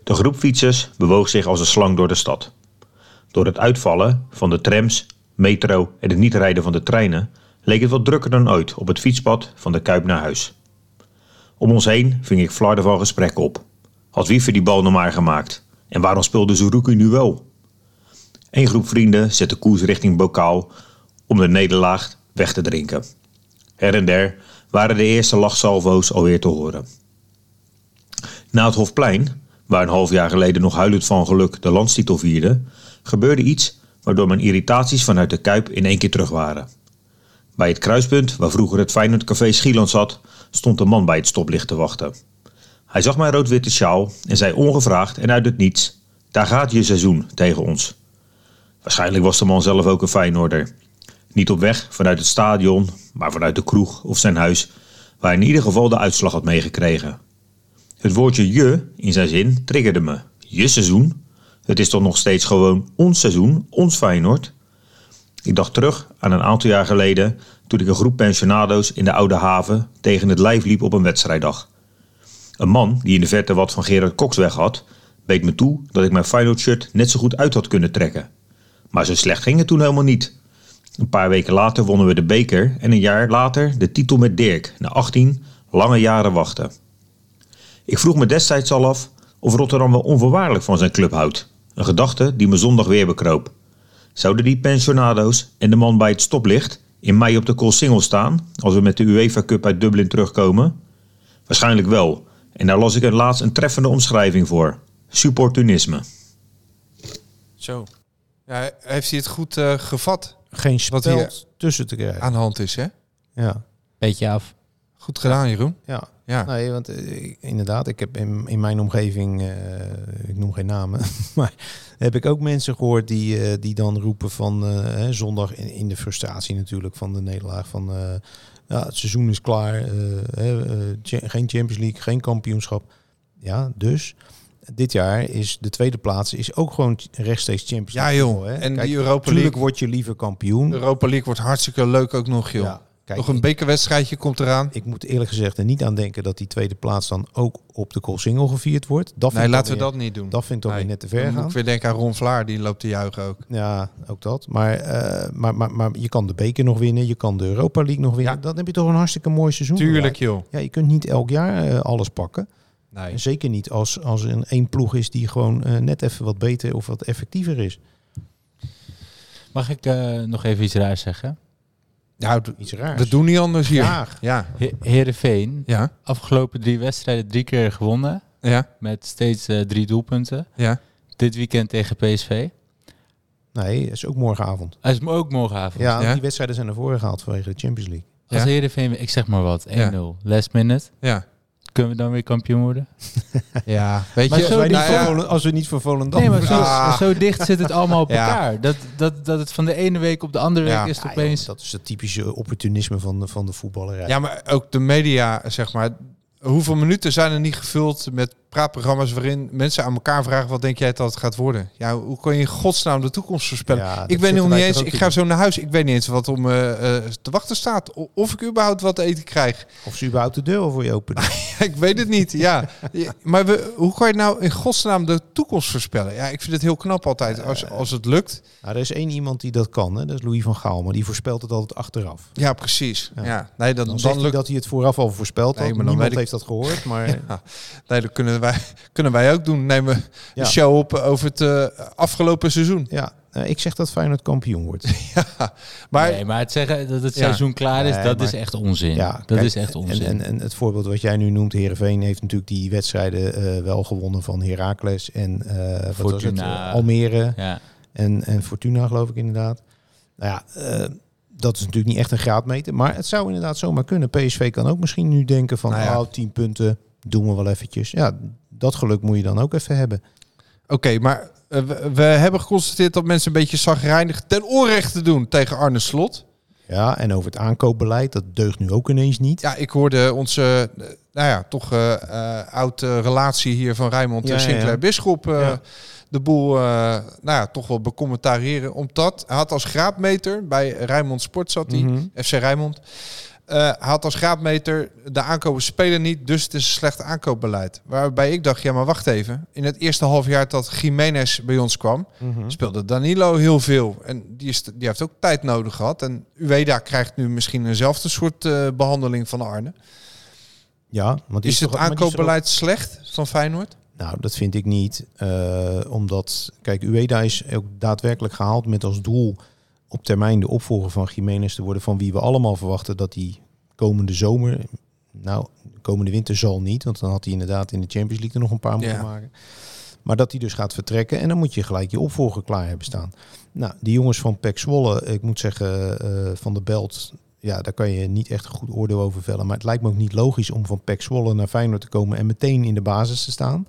De groep fietsers bewoog zich als een slang door de stad. Door het uitvallen van de trams, metro en het niet rijden van de treinen leek het wat drukker dan ooit op het fietspad van de Kuip naar huis. Om ons heen ving ik flarden van gesprekken op. Had Wiever die bal nog maar gemaakt? En waarom speelde Zuruki nu wel? Een groep vrienden zette koers richting bokaal om de nederlaag weg te drinken. Her en der waren de eerste lachsalvo's alweer te horen. Na het Hofplein, waar een half jaar geleden nog huilend van geluk de landstitel vierde, gebeurde iets waardoor mijn irritaties vanuit de Kuip in één keer terug waren. Bij het kruispunt, waar vroeger het Feyenoord Café Schieland zat, stond een man bij het stoplicht te wachten. Hij zag mijn rood-witte sjaal en zei ongevraagd en uit het niets: Daar gaat je seizoen tegen ons. Waarschijnlijk was de man zelf ook een Feyenoorder. Niet op weg vanuit het stadion, maar vanuit de kroeg of zijn huis, waar hij in ieder geval de uitslag had meegekregen. Het woordje je in zijn zin triggerde me. Je seizoen? Het is toch nog steeds gewoon ons seizoen, ons Feyenoord? Ik dacht terug aan een aantal jaar geleden toen ik een groep pensionado's in de Oude Haven tegen het lijf liep op een wedstrijddag. Een man die in de verte wat van Gerard Cox weg had, beet me toe dat ik mijn Feyenoord shirt net zo goed uit had kunnen trekken. Maar zo slecht ging het toen helemaal niet. Een paar weken later wonnen we de beker en een jaar later de titel met Dirk, na 18 lange jaren wachten. Ik vroeg me destijds al af of Rotterdam wel onvoorwaardelijk van zijn club houdt. Een gedachte die me zondag weer bekroop. Zouden die pensionado's en de man bij het stoplicht in mei op de Koolsingel staan als we met de UEFA Cup uit Dublin terugkomen? Waarschijnlijk wel. En daar las ik er laatst een treffende omschrijving voor. Supportunisme. Zo. Ja, heeft hij het goed eh, gevat Geen Wat spel hier- tussen te krijgen. aan de hand is, hè? Ja. Beetje af. Goed gedaan, Jeroen. Ja. Ja. Nee, want eh, ik- inderdaad, ik heb in, in mijn omgeving, eh, ik noem geen namen, maar heb ik ook mensen gehoord die, eh, die dan roepen van eh, hè, zondag in, in de frustratie natuurlijk van de nederlaag van eh, ja, het seizoen is klaar, eh, eh, geen Champions League, geen kampioenschap. Ja, dus dit jaar is de tweede plaats is ook gewoon rechtstreeks Champions Ja, League. joh. voetbal, hè. En Kijk, die Europa Natuurlijk League, word je liever kampioen. Europa League wordt hartstikke leuk ook nog, joh. Ja, kijk, nog een bekerwedstrijdje komt eraan. ik moet eerlijk gezegd er niet aan denken dat die tweede plaats dan ook op de Koolsingel gevierd wordt. Dat Nee, laten we weer- dat niet doen. Dat vind ik toch Nee. weer net te Dan ver moet gaan. ik weer denken aan Ron Vlaar, die loopt te juichen ook. Ja, ook dat. Maar, eh, maar, maar, maar je kan de beker nog winnen, je kan de Europa League nog winnen. Ja. Dan heb je toch een hartstikke mooi seizoen. Tuurlijk, joh. Ja, je kunt niet elk jaar eh, alles pakken. Nee. En zeker niet als, als er een één ploeg is die gewoon eh, net even wat beter of wat effectiever is. Mag ik eh, nog even iets raars zeggen? Ja, d- Iets raars. we doen niet anders hier. Graag. Ja. He Heerenveen, Ja. afgelopen drie wedstrijden drie keer gewonnen. Ja. Met steeds eh, drie doelpunten. Ja. Dit weekend tegen PSV. Nee, dat is ook morgenavond. Hij is ook morgenavond. Ja, Ja? die wedstrijden zijn naar voren gehaald vanwege de Champions League. Als Ja. Heerenveen, ik zeg maar wat, 1-0. Last minute. Ja. Kunnen we dan weer kampioen worden? Ja. Weet je, Als, wij niet nou voor ja, Volendam- als we niet voor Volendam Nee, maar zo, Ah. zo dicht zit het allemaal op Ja. elkaar. Dat, dat, dat het van de ene week op de andere week is opeens... joh, dat is het typische opportunisme van de, van de voetballerij. ja, maar ook de media, zeg maar. Hoeveel minuten zijn er niet gevuld met praatprogramma's waarin mensen aan elkaar vragen wat denk jij dat het gaat worden? Ja, hoe kan je in godsnaam de toekomst voorspellen? Ja, ik weet nog niet eens, ik ga zo naar huis, ik weet niet eens wat om eh, eh, te wachten staat. Of ik überhaupt wat te eten krijg. Of ze überhaupt de deur voor je openen. ik weet het niet, ja. Maar we, hoe kan je nou in godsnaam de toekomst voorspellen? Ja, ik vind het heel knap altijd als, als het lukt. Nou, er is één iemand die dat kan, hè? dat is Louis van Gaal, maar die voorspelt het altijd achteraf. Ja, precies. Ja. Ja. Nee, dan, Dan, dan, lukt dat hij het vooraf al voorspeld Nee, maar dan weet ik- heeft dat gehoord, maar Ja. Nee, dat kunnen wij, kunnen wij ook doen. Nemen we Ja. een show op over het eh, afgelopen seizoen. ja, eh, ik zeg dat Feyenoord kampioen wordt. Ja, maar nee, maar het zeggen dat het Ja. seizoen klaar is, Nee, dat maar- is echt onzin. Ja, dat kijk, is echt onzin. En, en, en het voorbeeld wat jij nu noemt, Heerenveen heeft natuurlijk die wedstrijden eh, wel gewonnen van Heracles en eh, wat was het, Fortuna. eh, Almere ja. en, en Fortuna geloof ik inderdaad. Nou ja, dat is natuurlijk niet echt een graadmeter, maar het zou inderdaad zomaar kunnen. PSV kan ook misschien nu denken van, Nou ja. oh, 10 punten, doen we wel eventjes. Ja, dat geluk moet je dan ook even hebben. Oké, maar eh, we, we hebben geconstateerd dat mensen een beetje zagrijnig ten onrechte doen tegen Arne Slot. Ja, en over het aankoopbeleid, dat deugt nu ook ineens niet. Ja, ik hoorde onze, eh, nou ja, toch eh oude relatie hier van Rijmond Ja, en Sinclair ja. Bisschop Ja. De boel, eh, nou ja, toch wel becommentariëren. Omdat hij had als graadmeter bij Rijnmond Sport zat hij, Mhm. FC Rijnmond. eh, hij had als graadmeter de aankopen spelen niet, dus het is een slecht aankoopbeleid. Waarbij ik dacht, ja maar wacht even. In het eerste half jaar dat Jiménez bij ons kwam, Mhm. speelde Danilo heel veel. En die, is, die heeft ook tijd nodig gehad. En Ueda krijgt nu misschien eenzelfde soort eh, behandeling van Arne. Ja, want Is het is ook- aankoopbeleid slecht van Feyenoord? Nou, dat vind ik niet. eh, omdat, kijk, Ueda is ook daadwerkelijk gehaald met als doel op termijn de opvolger van Jiménez te worden. Van wie we allemaal verwachten dat hij komende zomer, nou, komende winter zal niet. Want dan had hij inderdaad in de Champions League er nog een paar moeten Ja. maken. Maar dat hij dus gaat vertrekken en dan moet je gelijk je opvolger klaar hebben staan. Nou, die jongens van Pek Zwolle, ik moet zeggen, eh, van de Belt, ja, daar kan je niet echt een goed oordeel over vellen. Maar het lijkt me ook niet logisch om van Pek Zwolle naar Feyenoord te komen en meteen in de basis te staan.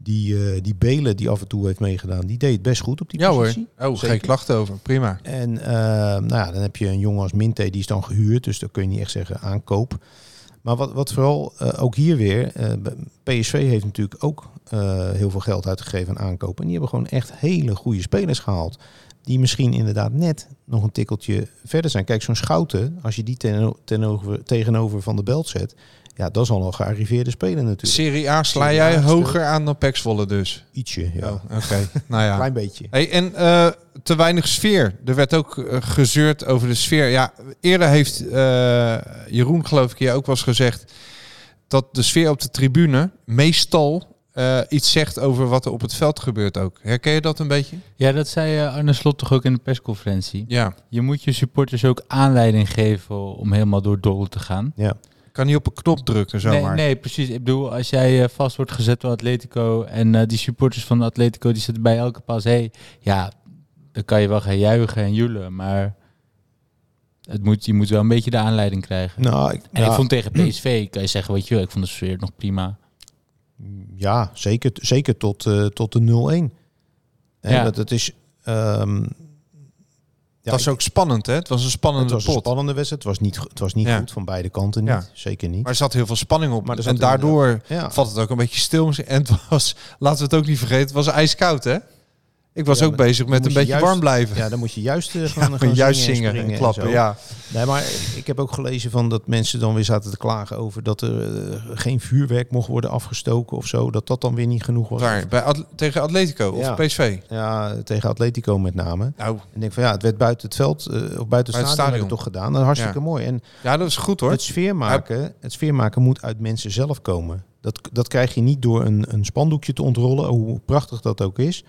Die, eh, die Belen die af en toe heeft meegedaan, die deed het best goed op die Ja hoor. positie. Oh, geen klachten over. Prima. En eh, nou ja, dan heb je een jongen als Minte, die is dan gehuurd. Dus dan kun je niet echt zeggen aankoop. Maar wat, wat vooral eh, ook hier weer, PSV heeft natuurlijk ook heel veel geld uitgegeven aan aankopen. En die hebben gewoon echt hele goede spelers gehaald. Die misschien inderdaad net nog een tikkeltje verder zijn. Kijk, zo'n Schouten, als je die ten, tegenover Van de Belt zet. Ja, dat is al een gearriveerde speler natuurlijk. Serie A sla Serie A jij hoger aan dan Pek Zwolle dus. Ietsje, ja. Oh, Oké, nou ja. Klein beetje. Hey, en eh, te weinig sfeer. Er werd ook eh, gezeurd over de sfeer. Ja, eerder heeft eh, Jeroen, geloof ik, hier ook wel eens gezegd dat de sfeer op de tribune meestal eh, iets zegt over wat er op het veld gebeurt ook. Herken je dat een beetje? Ja, dat zei eh, Arne Slot toch ook in de persconferentie. Ja. Je moet je supporters ook aanleiding geven om helemaal door dol te gaan. Ja. Kan niet op een knop drukken Nee, zomaar. nee, precies. Ik bedoel, als jij eh, vast wordt gezet door Atletico en eh, die supporters van Atletico die zitten bij elke pas, hey, ja, dan kan je wel gaan juichen en joelen, maar het moet, je moet wel een beetje de aanleiding krijgen. Nou, ik, En ja, ik vond tegen PSV, kan je zeggen, weet je wel, ik vond de sfeer nog prima. ja, zeker, zeker tot, eh, tot de 0-1. En Ja. dat, is... ehm, ja, het was ook spannend, hè? Het was een spannende het was een spannende wedstrijd. Het was niet, het was niet Ja. goed van beide kanten. Niet. Ja. Zeker niet. Maar er zat heel veel spanning op. Maar en daardoor valt het ook een beetje stil. En het was, laten we het ook niet vergeten, het was ijskoud, hè? Ik was Ja, ook bezig met een je beetje juist- warm blijven. Ja, dan moet je juist eh, gaan, maar gaan juist zingen, en en klappen, ja. Nee, maar ik heb ook gelezen van dat mensen dan weer zaten te klagen over dat er eh, geen vuurwerk mocht worden afgestoken of zo. Dat dat dan weer niet genoeg was. Waar? Bij At- tegen Atletico Ja. of PSV? Ja, tegen Atletico met name. Nou, En ik denk van ja, het werd buiten het veld eh, of buiten het het stadion, het toch gedaan. Dat is hartstikke mooi. En ja, dat is goed hoor. het sfeer maken, het sfeer maken moet uit mensen zelf komen. Dat, dat krijg je niet door een, een spandoekje te ontrollen, hoe prachtig dat ook is.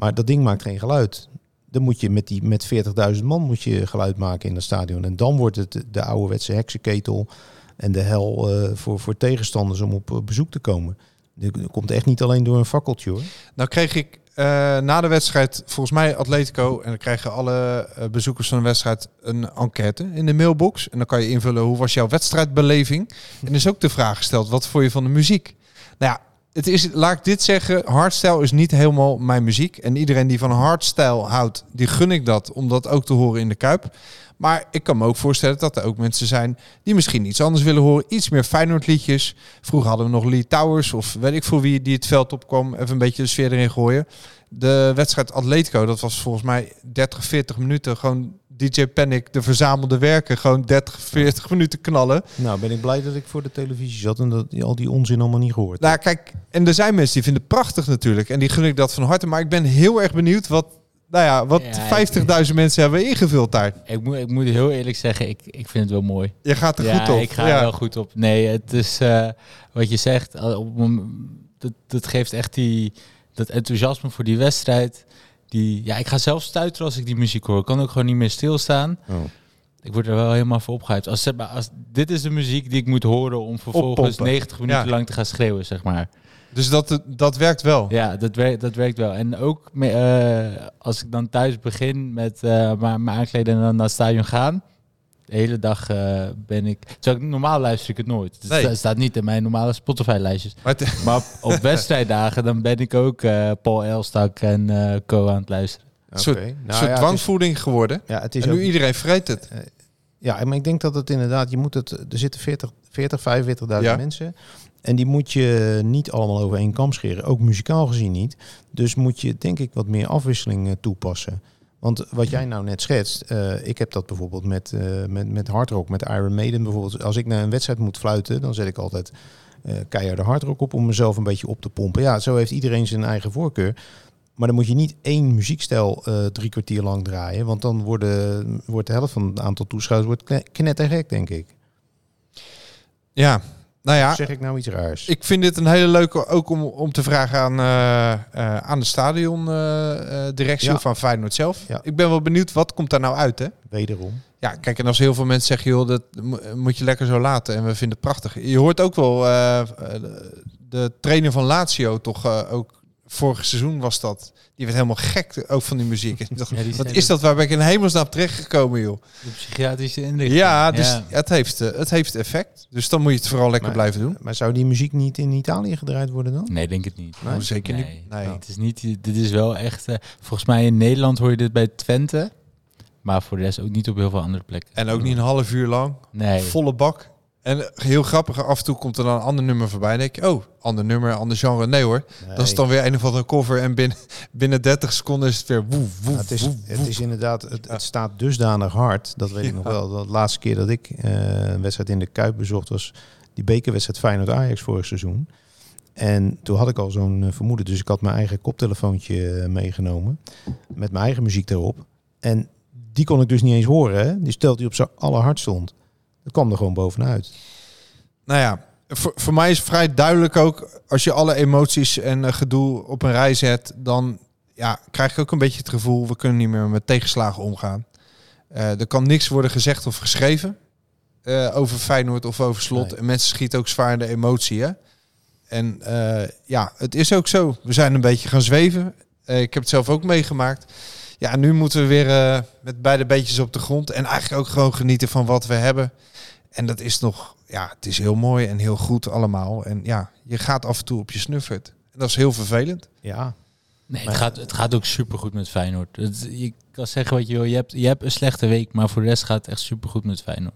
Maar dat ding maakt geen geluid. Dan moet je met, die, met 40.000 man moet je geluid maken in het stadion. En dan wordt het de ouderwetse heksenketel en de hel eh, voor, voor tegenstanders om op bezoek te komen. Dat komt echt niet alleen door een fakkeltje hoor. Nou kreeg ik eh, na de wedstrijd, volgens mij Atletico, en dan krijgen alle eh, bezoekers van de wedstrijd een enquête in de mailbox. En dan kan je invullen hoe was jouw wedstrijdbeleving. En er is ook de vraag gesteld, wat vond je van de muziek? Nou ja, het is, laat ik dit zeggen, hardstyle is niet helemaal mijn muziek. En iedereen die van hardstyle houdt, die gun ik dat om dat ook te horen in de Kuip. Maar ik kan me ook voorstellen dat er ook mensen zijn die misschien iets anders willen horen. Iets meer Feyenoord liedjes. Vroeger hadden we nog Lee Towers of weet ik voor wie die het veld opkwam. Even een beetje de sfeer erin gooien. De wedstrijd Atletico, dat was volgens mij 30, 40 minuten. Gewoon DJ Panic, de verzamelde werken. Gewoon 30, 40 minuten knallen. Nou ben ik blij dat ik voor de televisie zat en dat al die onzin allemaal niet gehoord. Nou kijk, en er zijn mensen die vinden het prachtig natuurlijk. En die gun ik dat van harte. Maar ik ben heel erg benieuwd wat, nou ja, wat Ja, 50.000 mensen hebben ingevuld daar. Ik moet, ik moet heel eerlijk zeggen, ik, ik vind het wel mooi. Je gaat er ja, goed op. ik ga er wel goed op. Nee, het is eh, wat je zegt. dat, dat geeft echt die, dat enthousiasme voor die wedstrijd. Die, ja, ik ga zelf stuiteren als ik die muziek hoor. Ik kan ook gewoon niet meer stilstaan. Oh. Ik word er wel helemaal voor opgehyped. Als, zeg maar, als, dit is de muziek die ik moet horen om vervolgens Oppompen. 90 minuten Ja. lang te gaan schreeuwen, zeg maar. Dus dat, dat werkt wel. Ja, dat werkt, dat werkt wel. En ook eh, als ik dan thuis begin met me me aankleden en dan naar het stadion gaan. De hele dag eh, ben ik... Terwijl ik, normaal luister ik het nooit. Het Nee. staat niet in mijn normale Spotify-lijstjes. Maar op, op wedstrijddagen dan ben ik ook eh, Paul Elstak en eh Co aan het luisteren. een soort, Nou soort ja, het is- dwangvoeding geworden. Ja, het is En nu ook, iedereen vreet het. ja, maar ik denk dat het inderdaad, je moet het, er zitten 40, 40 45.000 Ja. mensen. En die moet je niet allemaal over één kam scheren, ook muzikaal gezien niet. Dus moet je denk ik wat meer afwisseling toepassen. Want wat jij nou net schetst, eh, ik heb dat bijvoorbeeld met, eh met, met hardrock, met Iron Maiden bijvoorbeeld. Als ik naar een wedstrijd moet fluiten, dan zet ik altijd eh keiharde hardrock op om mezelf een beetje op te pompen. Ja, zo heeft iedereen zijn eigen voorkeur. Maar dan moet je niet één muziekstijl drie kwartier lang draaien. Want dan worden, wordt de helft van het aantal toeschouwers wordt kne- knettergek, denk ik. Ja, nou ja, Zeg ik nou iets raars? ik vind dit een hele leuke ook om, om te vragen aan, eh, eh, aan de stadiondirectie Ja. of aan Feyenoord zelf. Ja. Ik ben wel benieuwd, wat komt daar nou uit, hè? Wederom. Ja, kijk, en als heel veel mensen zeggen, joh, dat mo- moet je lekker zo laten en we vinden het prachtig. Je hoort ook wel, eh, eh, de trainer van Lazio toch eh, ook, vorig seizoen was dat, die werd helemaal gek ook van die muziek. En dacht, Ja, die wat is dat, waar ben ik in hemelsnaam terechtgekomen, joh? De psychiatrische inrichting. Ja, dus Ja. Het, heeft, eh, het heeft effect. Dus dan moet je het vooral lekker Maar- blijven doen. Maar zou die muziek niet in Italië gedraaid worden dan? Nee, denk het niet. Oh, zeker nee. niet. Nee. Het is niet, dit is wel echt... eh, volgens mij in Nederland hoor je dit bij Twente. Maar voor de rest ook niet op heel veel andere plekken. En ook niet een half uur lang. Nee. Volle bak. En heel grappig, af en toe komt er dan een ander nummer voorbij. Dan denk je, oh, ander nummer, ander genre. Nee hoor, dat is dan weer een of andere cover. En binnen, binnen 30 seconden is het weer woef, woef, Nou, het, is, woef, het is inderdaad, het, het staat dusdanig hard. Dat weet ik nog wel. De laatste keer dat ik eh, een wedstrijd in de Kuip bezocht was die bekerwedstrijd Feyenoord-Ajax vorig seizoen. En toen had ik al zo'n eh, vermoeden. Dus ik had mijn eigen koptelefoontje eh, meegenomen. Met mijn eigen muziek erop. En die kon ik dus niet eens horen. Hè? Die stelt die op zijn allerhard stond. Dat kwam er gewoon bovenuit. Nou ja, voor, voor mij is vrij duidelijk ook, als je alle emoties en eh, gedoe op een rij zet, dan ja, krijg ik ook een beetje het gevoel, we kunnen niet meer met tegenslagen omgaan. Eh, er kan niks worden gezegd of geschreven eh, over Feyenoord of over Slot. Nee. En mensen schieten ook zwaar in de emotie, hè? En ja, het is ook zo. We zijn een beetje gaan zweven. Ik heb het zelf ook meegemaakt. Ja, nu moeten we weer met beide beetjes op de grond. En eigenlijk ook gewoon genieten van wat we hebben. En dat is nog, ja, het is heel mooi en heel goed allemaal. En ja, je gaat af en toe op je snuffert. En dat is heel vervelend. Ja, Nee, het gaat, het gaat ook supergoed met Feyenoord. Het, je kan zeggen wat je wil. Je hebt, je hebt een slechte week, maar voor de rest gaat het echt supergoed met Feyenoord.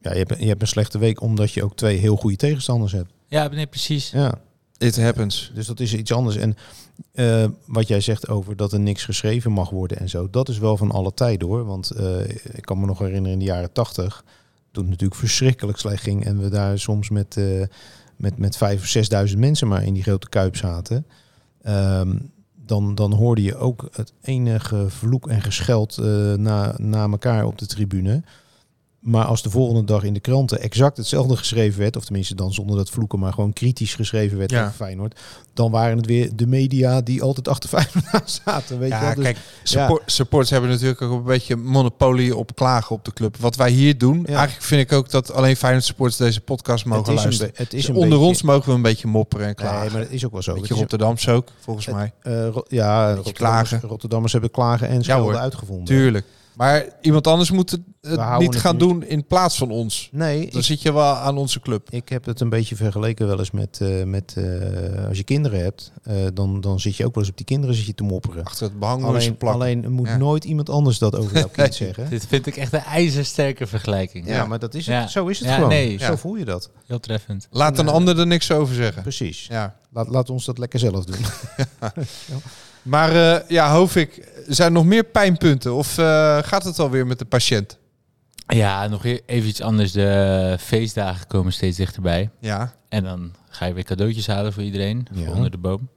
ja je, hebt, je hebt een slechte week omdat je ook twee heel goede tegenstanders hebt. Ja, nee, precies. Ja, It happens. dus dat is iets anders. En eh, wat jij zegt over dat er niks geschreven mag worden en zo, dat is wel van alle tijden hoor. Want eh, ik kan me nog herinneren in de jaren tachtig, toen het natuurlijk verschrikkelijk slecht ging en we daar soms met, eh met, met vijf of zesduizend mensen maar in die grote kuip zaten. Ehm, dan, dan hoorde je ook het enige vloek en gescheld eh, na, na elkaar op de tribune. Maar als de volgende dag in de kranten exact hetzelfde geschreven werd, of tenminste dan zonder dat vloeken, maar gewoon kritisch geschreven werd Ja. over Feyenoord, dan waren het weer de media die altijd achter Feyenoord zaten. Weet je Ja, wel? Dus- kijk, support, supporters hebben natuurlijk ook een beetje monopolie op klagen op de club. Wat wij hier doen, Ja. eigenlijk vind ik ook dat alleen Feyenoord supporters deze podcast mogen het een, luisteren. het is Dus een onder beetje, ons mogen we een beetje mopperen en klagen. Nee, maar dat is ook wel zo. Beetje Het is- Rotterdams ook, volgens Het- mij. eh, Ro- ja, Rotterdammers, klagen. Rotterdammers hebben klagen en schelden hoor. uitgevonden. Tuurlijk. Maar iemand anders moet het, niet het gaan niet. doen in plaats van ons. Nee, Dan ik, zit je wel aan onze club. ik heb het een beetje vergeleken wel eens met, eh, met eh, als je kinderen hebt, eh, dan, dan zit je ook wel eens op die kinderen zit je te mopperen. Achter het behang alleen, Alleen, plakken. alleen moet Ja. nooit iemand anders dat over jouw kind zeggen. Dit vind ik echt een ijzersterke vergelijking. Ja, maar dat is het. Ja. Zo is het Ja, gewoon. nee. Zo Ja. voel je dat. Heel treffend. Laat een ander er niks over zeggen. Precies. Ja. Laat, laat ons dat lekker zelf doen. Maar eh, ja, Hovik, zijn er nog meer pijnpunten? Of eh, gaat het alweer met de patiënt? Ja, nog e- even iets anders. De feestdagen komen steeds dichterbij. Ja. En dan ga je weer cadeautjes halen voor iedereen. Ja. Voor onder de boom.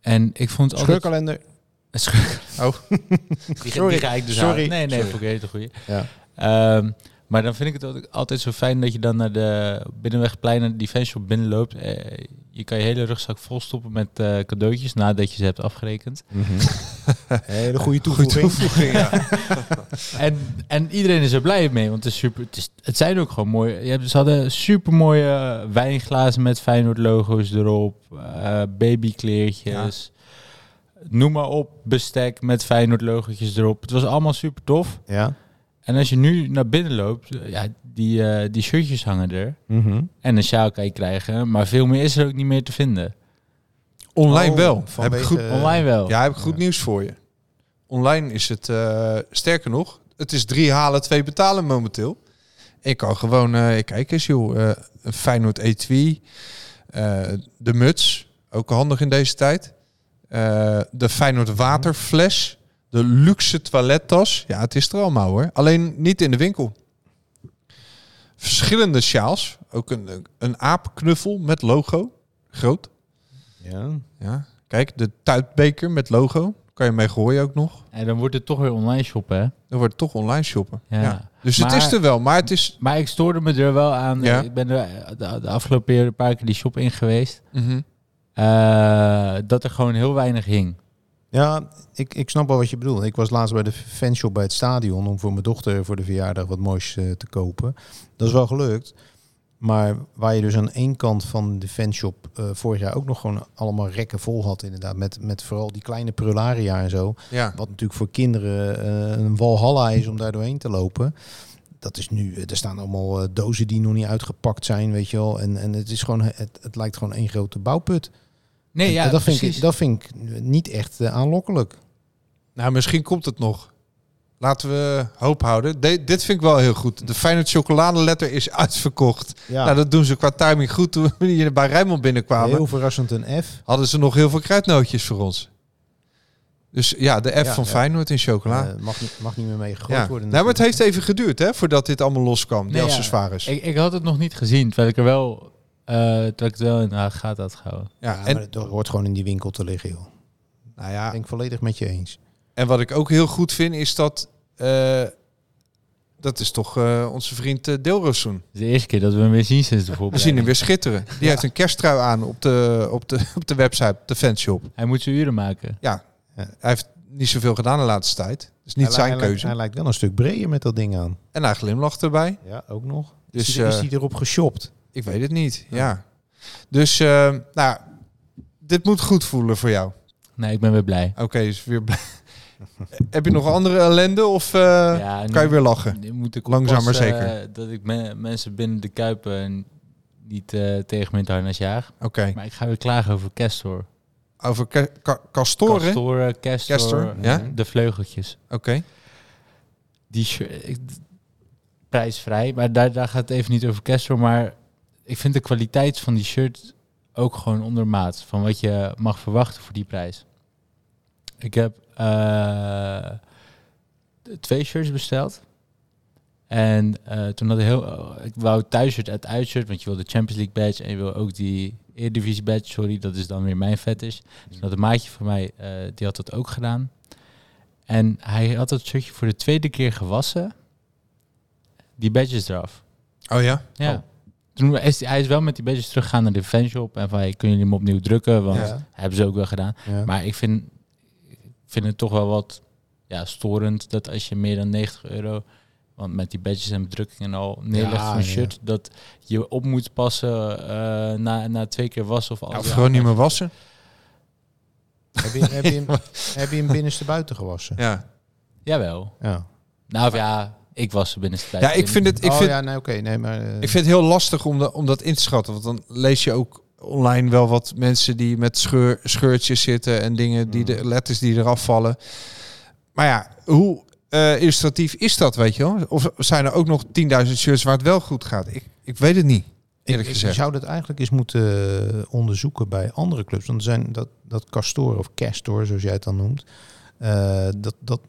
En ik vond het altijd... Scheurkalender. Oh. Die, ga- Sorry. die ga ik dus Sorry. halen. Nee, nee, Sorry. vond ik een hele goeie. Ja. Ehm, maar dan vind ik het ook altijd zo fijn dat je dan naar de Binnenwegplein naar die fanshop binnenloopt. Eh, je kan je hele rugzak volstoppen met eh, cadeautjes nadat je ze hebt afgerekend. Hele goede toevoeging. ja. En, en iedereen is er blij mee, want het, is super, het, is, het zijn ook gewoon mooi. Je hebt, ze hadden super mooie wijnglazen met Feyenoord logo's erop, eh, babykleertjes. Noem maar op, bestek met Feyenoord logootjes erop. Het was allemaal super tof. Ja. En als je nu naar binnen loopt, eh, ja, die, eh, die shirtjes hangen er. Mhm. En een sjaal kan je krijgen, maar veel meer is er ook niet meer te vinden. Online Oh, wel. Heb ik goed, Eh, Online wel. ja, heb ik goed nieuws voor je. Online is het, eh, sterker nog, het is drie halen, twee betalen momenteel. Ik kan gewoon, eh, kijk eens joh, eh, een Feyenoord etui, eh, de muts, ook handig in deze tijd. Eh, de Feyenoord waterfles, de luxe toilettas. Ja, het is er allemaal hoor. Alleen niet in de winkel. Verschillende sjaals, ook een, een aapknuffel met logo, groot. Ja. Ja, kijk, de tuitbeker met logo. Kan je mee gooien ook nog. En dan wordt het toch weer online shoppen, hè? Dan wordt het toch online shoppen. Ja. Ja. Dus Maar- het is er wel, maar het is... Maar ik stoorde me er wel aan. Ja. Ik ben er de, de afgelopen paar keer die shop in geweest. Mhm. Eh, dat er gewoon heel weinig hing. Ja, ik, ik snap wel wat je bedoelt. Ik was laatst bij de fanshop bij het stadion om voor mijn dochter voor de verjaardag wat moois eh, te kopen. Dat is wel gelukt. Maar waar je dus aan één kant van de fanshop eh, vorig jaar ook nog gewoon allemaal rekken vol had inderdaad. Met, met vooral die kleine prularia en zo. Ja. Wat natuurlijk voor kinderen eh, een walhalla is om daar doorheen te lopen. Dat is nu, er staan allemaal dozen die nog niet uitgepakt zijn, weet je wel. En, en het is gewoon, het, het lijkt gewoon één grote bouwput. Nee, ja, dat, vind ik, dat vind ik niet echt eh, aanlokkelijk. Nou, misschien komt het nog. Laten we hoop houden. De- dit vind ik wel heel goed. De Feyenoord chocoladeletter is uitverkocht. Ja, Nou, dat doen ze qua timing goed. Toen we hier bij Rijnmond binnenkwamen, heel verrassend een F. hadden ze nog heel veel kruidnootjes voor ons. Dus ja, de F Ja, van ja. Feyenoord in chocola. Eh, mag, niet, mag niet meer mee gegooid ja. worden. Nou, maar het heeft even geduurd hè, voordat dit allemaal loskwam, die Nee, ja. accessoires. Ik, ik had het nog niet gezien, terwijl ik er wel, terwijl ik het wel in de gaten had gehouden. ja, Ja, en, maar het hoort gewoon in die winkel te liggen, joh. nou ja, Ik denk volledig met je eens. en wat ik ook heel goed vind is dat... eh, dat is toch eh, onze vriend uh, is de eerste keer dat we hem weer zien sinds de We zien hem weer schitteren. Die heeft een kersttrui aan op de, op de, op de website, de fanshop. Hij moet zijn uren maken. Ja, hij heeft niet zoveel gedaan de laatste tijd. Dat is niet Hij zijn hij lijkt- keuze. Hij lijkt wel een stuk breder met dat ding aan. En hij glimlacht erbij. Ja, ook nog. Dus, is, eh, hij erop geshopt? Ik weet het niet, ja. Dus, eh, nou, dit moet goed voelen voor jou. Nee, ik ben weer blij. Oké, dus weer blij. Heb je nog andere ellende of eh, ja, nu- kan je weer lachen? Nu moet ik Langzaam maar zeker. eh, dat ik me- mensen binnen de kuipen niet tegen het harnas jaag. Oké, Maar ik ga weer klagen over Castor. over castoren? Castoren, Castor, Castor, ja? de vleugeltjes. Oké, Die ik- prijsvrij, maar daar, daar gaat het even niet over Castor. Maar ik vind de kwaliteit van die shirt ook gewoon ondermaat. Van wat je mag verwachten voor die prijs. Ik heb eh, twee shirts besteld. En eh, toen had ik heel... ik wou thuisshirt uit uitshirt, want je wil de Champions League badge en je wil ook die Eredivisie badge, sorry, dat is dan weer mijn fetish. Dus dat een maatje van mij, eh, die had dat ook gedaan. En hij had dat shirtje voor de tweede keer gewassen. Die badges eraf. oh ja? Ja. Oh. Toen is hij, hij is wel met die badges teruggegaan naar de fanshop. En van, hey, kunnen jullie hem opnieuw drukken? Want Ja. hebben ze ook wel gedaan. Ja. Maar ik vind, ik vind het toch wel wat ja, storend dat als je meer dan 90 euro... Want met die badges en bedrukkingen al neerlegt Ja, voor een ja. shirt... dat je op moet passen eh, na, na twee keer wassen of al. Of gewoon niet meer wassen? heb, je, heb, je hem, heb je hem binnenste buiten gewassen? Ja. Jawel. Ja. Nou of ja, ik was er binnen tijd. Ja, ik vind het, ik oh vind, ja, nee, oké. nee, maar... eh, ik vind het heel lastig om, de, om dat in te schatten. Want dan lees je ook online wel wat mensen die met scheur, scheurtjes zitten en dingen, die de letters die eraf vallen. Maar ja, hoe eh, illustratief is dat, weet je wel? Of zijn er ook nog 10.000 shirts waar het wel goed gaat? Ik, ik weet het niet, eerlijk ik, ik gezegd. zou dat eigenlijk eens moeten eh, onderzoeken bij andere clubs. Want er zijn dat, dat Castor of Castor, zoals jij het dan noemt, eh, dat, dat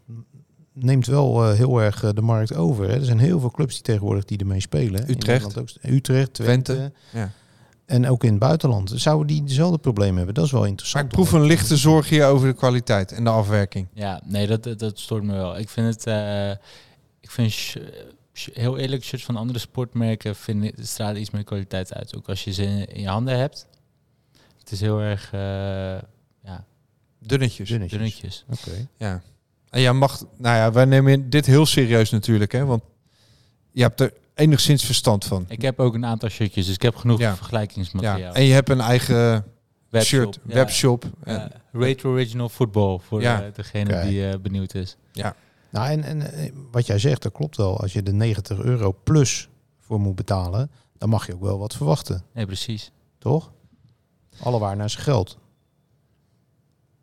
neemt wel eh, heel erg eh, de markt over. Hè. Er zijn heel veel clubs die tegenwoordig die ermee spelen. In Utrecht. Nederland ook, Utrecht, Twente. Twente, ja. En ook in het buitenland. Zouden die dezelfde problemen hebben? Dat is wel Maar interessant. ik proef een lichte zorg hier over de kwaliteit en de afwerking. Ja, nee, dat, dat, stoort me wel. Ik vind het, eh, ik vind heel eerlijk, shirts van andere sportmerken vind ik, stralen iets meer kwaliteit uit. Ook als je ze in, in je handen hebt. Het is heel erg, eh, ja, Dunnetjes. Dunnetjes. dunnetjes. Oké. Ja. En jij mag, nou ja, wij nemen dit heel serieus natuurlijk, hè? Want je hebt er enigszins verstand van. Ik heb ook een aantal shirtjes, dus ik heb genoeg Ja. Ja. vergelijkingsmateriaal. En je hebt een eigen Webshop, shirt, ja. webshop. Ja, En- Retro Original Football, voor Ja. eh, degene die eh, benieuwd is. Nou, en, en eh, wat jij zegt, dat klopt wel. Als je de 90 euro plus voor moet betalen, dan mag je ook wel wat verwachten, Nee, precies. toch? Alle waar naar zijn geld.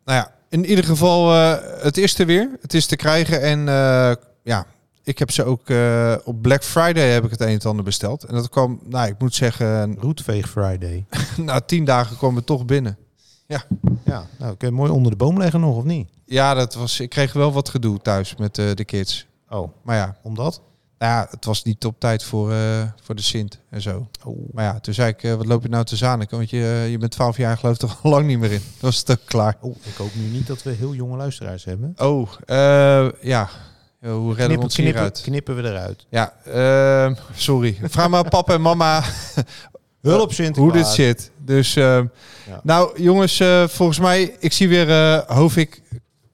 Nou ja, in ieder geval, eh, het is er weer. Het is te krijgen. En eh, ja, ik heb ze ook eh, op Black Friday heb ik het een en ander besteld. En dat kwam, nou, ik moet zeggen, Roetveeg Friday. na tien dagen kwam het toch binnen. Ja, nou, kun je mooi onder de boom leggen nog, of niet? Ja, dat was, ik kreeg wel wat gedoe thuis met de kids. Oh, Maar ja, omdat? Nou ja, het was niet op tijd voor, eh, voor de Sint en zo. Oh. Maar ja, toen zei ik, eh, wat loop je nou te zaniken? Want je, eh, je bent 12 jaar, geloof ik toch al lang niet meer in. Dat was het klaar. oh, ik hoop nu niet dat we heel jonge luisteraars hebben. Oh, ja. Hoe redden we Knippen, ons hieruit? knippen, knippen we eruit. Ja, ehm, sorry. Vraag maar papa en mama Hulp hoe Sinterklaas. dit zit. Dus, ehm, Ja. nou jongens, volgens mij, ik zie weer, eh Hovik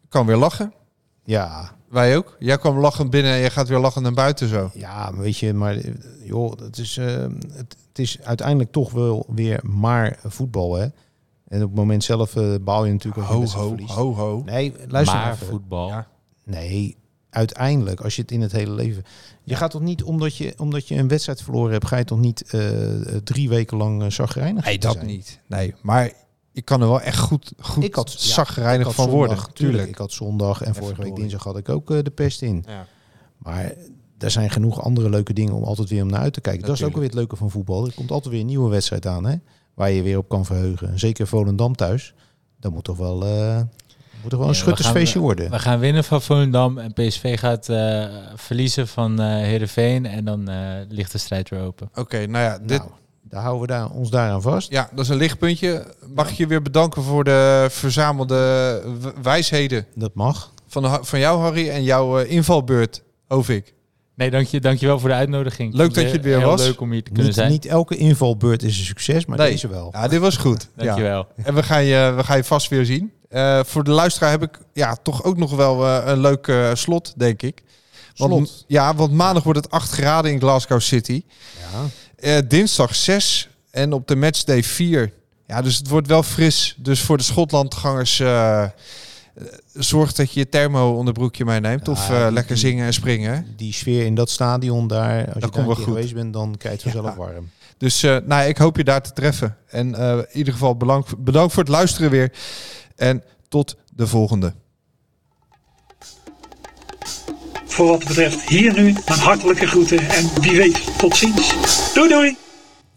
kan weer lachen. Ja, Wij ook. Jij kwam lachend binnen en je gaat weer lachend naar buiten zo. ja, maar weet je, maar joh, het is, eh, het, het is uiteindelijk toch wel weer maar voetbal, hè? En op het moment zelf eh bouw je natuurlijk als je Ho, wedstrijd ho, verliest. ho, ho. Nee, luister maar even. voetbal. Ja. Nee, uiteindelijk, als je het in het hele leven... Je gaat toch niet, omdat je, omdat je een wedstrijd verloren hebt... ga je toch niet eh, drie weken lang uh, zagrijnig Nee, dat zijn? niet. Nee, maar je kan er wel echt goed, goed Ik had- ja, zagrijnig Ik had van zondag, worden. tuurlijk. Tuurlijk. Ik had zondag en vorige week dinsdag had ik ook eh, de pest in. Ja. Maar er zijn genoeg andere leuke dingen om altijd weer om naar uit te kijken. Dat is ook weer het leuke van voetbal. Er komt altijd weer een nieuwe wedstrijd aan, hè? Waar je weer op kan verheugen. Zeker Volendam thuis. Dat moet toch wel... eh, Moet er wel een Ja, we schuttersfeestje gaan- worden. We gaan winnen van Volendam en PSV gaat eh, verliezen van eh Heerenveen. En dan eh, ligt de strijd weer open. Oké, nou ja, dit, Nou, daar houden we daar, ons daaraan vast. ja, dat is een lichtpuntje. Mag ik je weer bedanken voor de verzamelde wijsheden Dat mag. van, de- van jou, Harry, en jouw eh, invalbeurt, Ovik. Nee, dank je, dankjewel voor de uitnodiging. Leuk dat je het weer Heel was. leuk om hier te kunnen Niet, zijn. niet elke invalbeurt is een succes, maar Nee. deze wel. Ja, dit was goed. ja. Dankjewel. En we gaan je, we gaan je vast weer zien. Eh, voor de luisteraar heb ik ja, toch ook nog wel eh, een leuk slot, denk ik. Want, Slot? Ja, want maandag wordt het 8 graden in Glasgow City. Ja. Eh, dinsdag 6 en op de matchday 4. Ja, dus het wordt wel fris. Dus voor de Schotlandgangers eh, zorg dat je je thermo onderbroekje meeneemt. Ja, of lekker zingen en springen. Die sfeer in dat stadion daar, als je daar geweest bent, dan krijg je vanzelf warm. Dus nou, ik hoop je daar te treffen. En in ieder geval bedankt, bedankt voor het luisteren weer. En tot de volgende. Voor wat betreft hier nu mijn hartelijke groeten en wie weet tot ziens. Doei doei!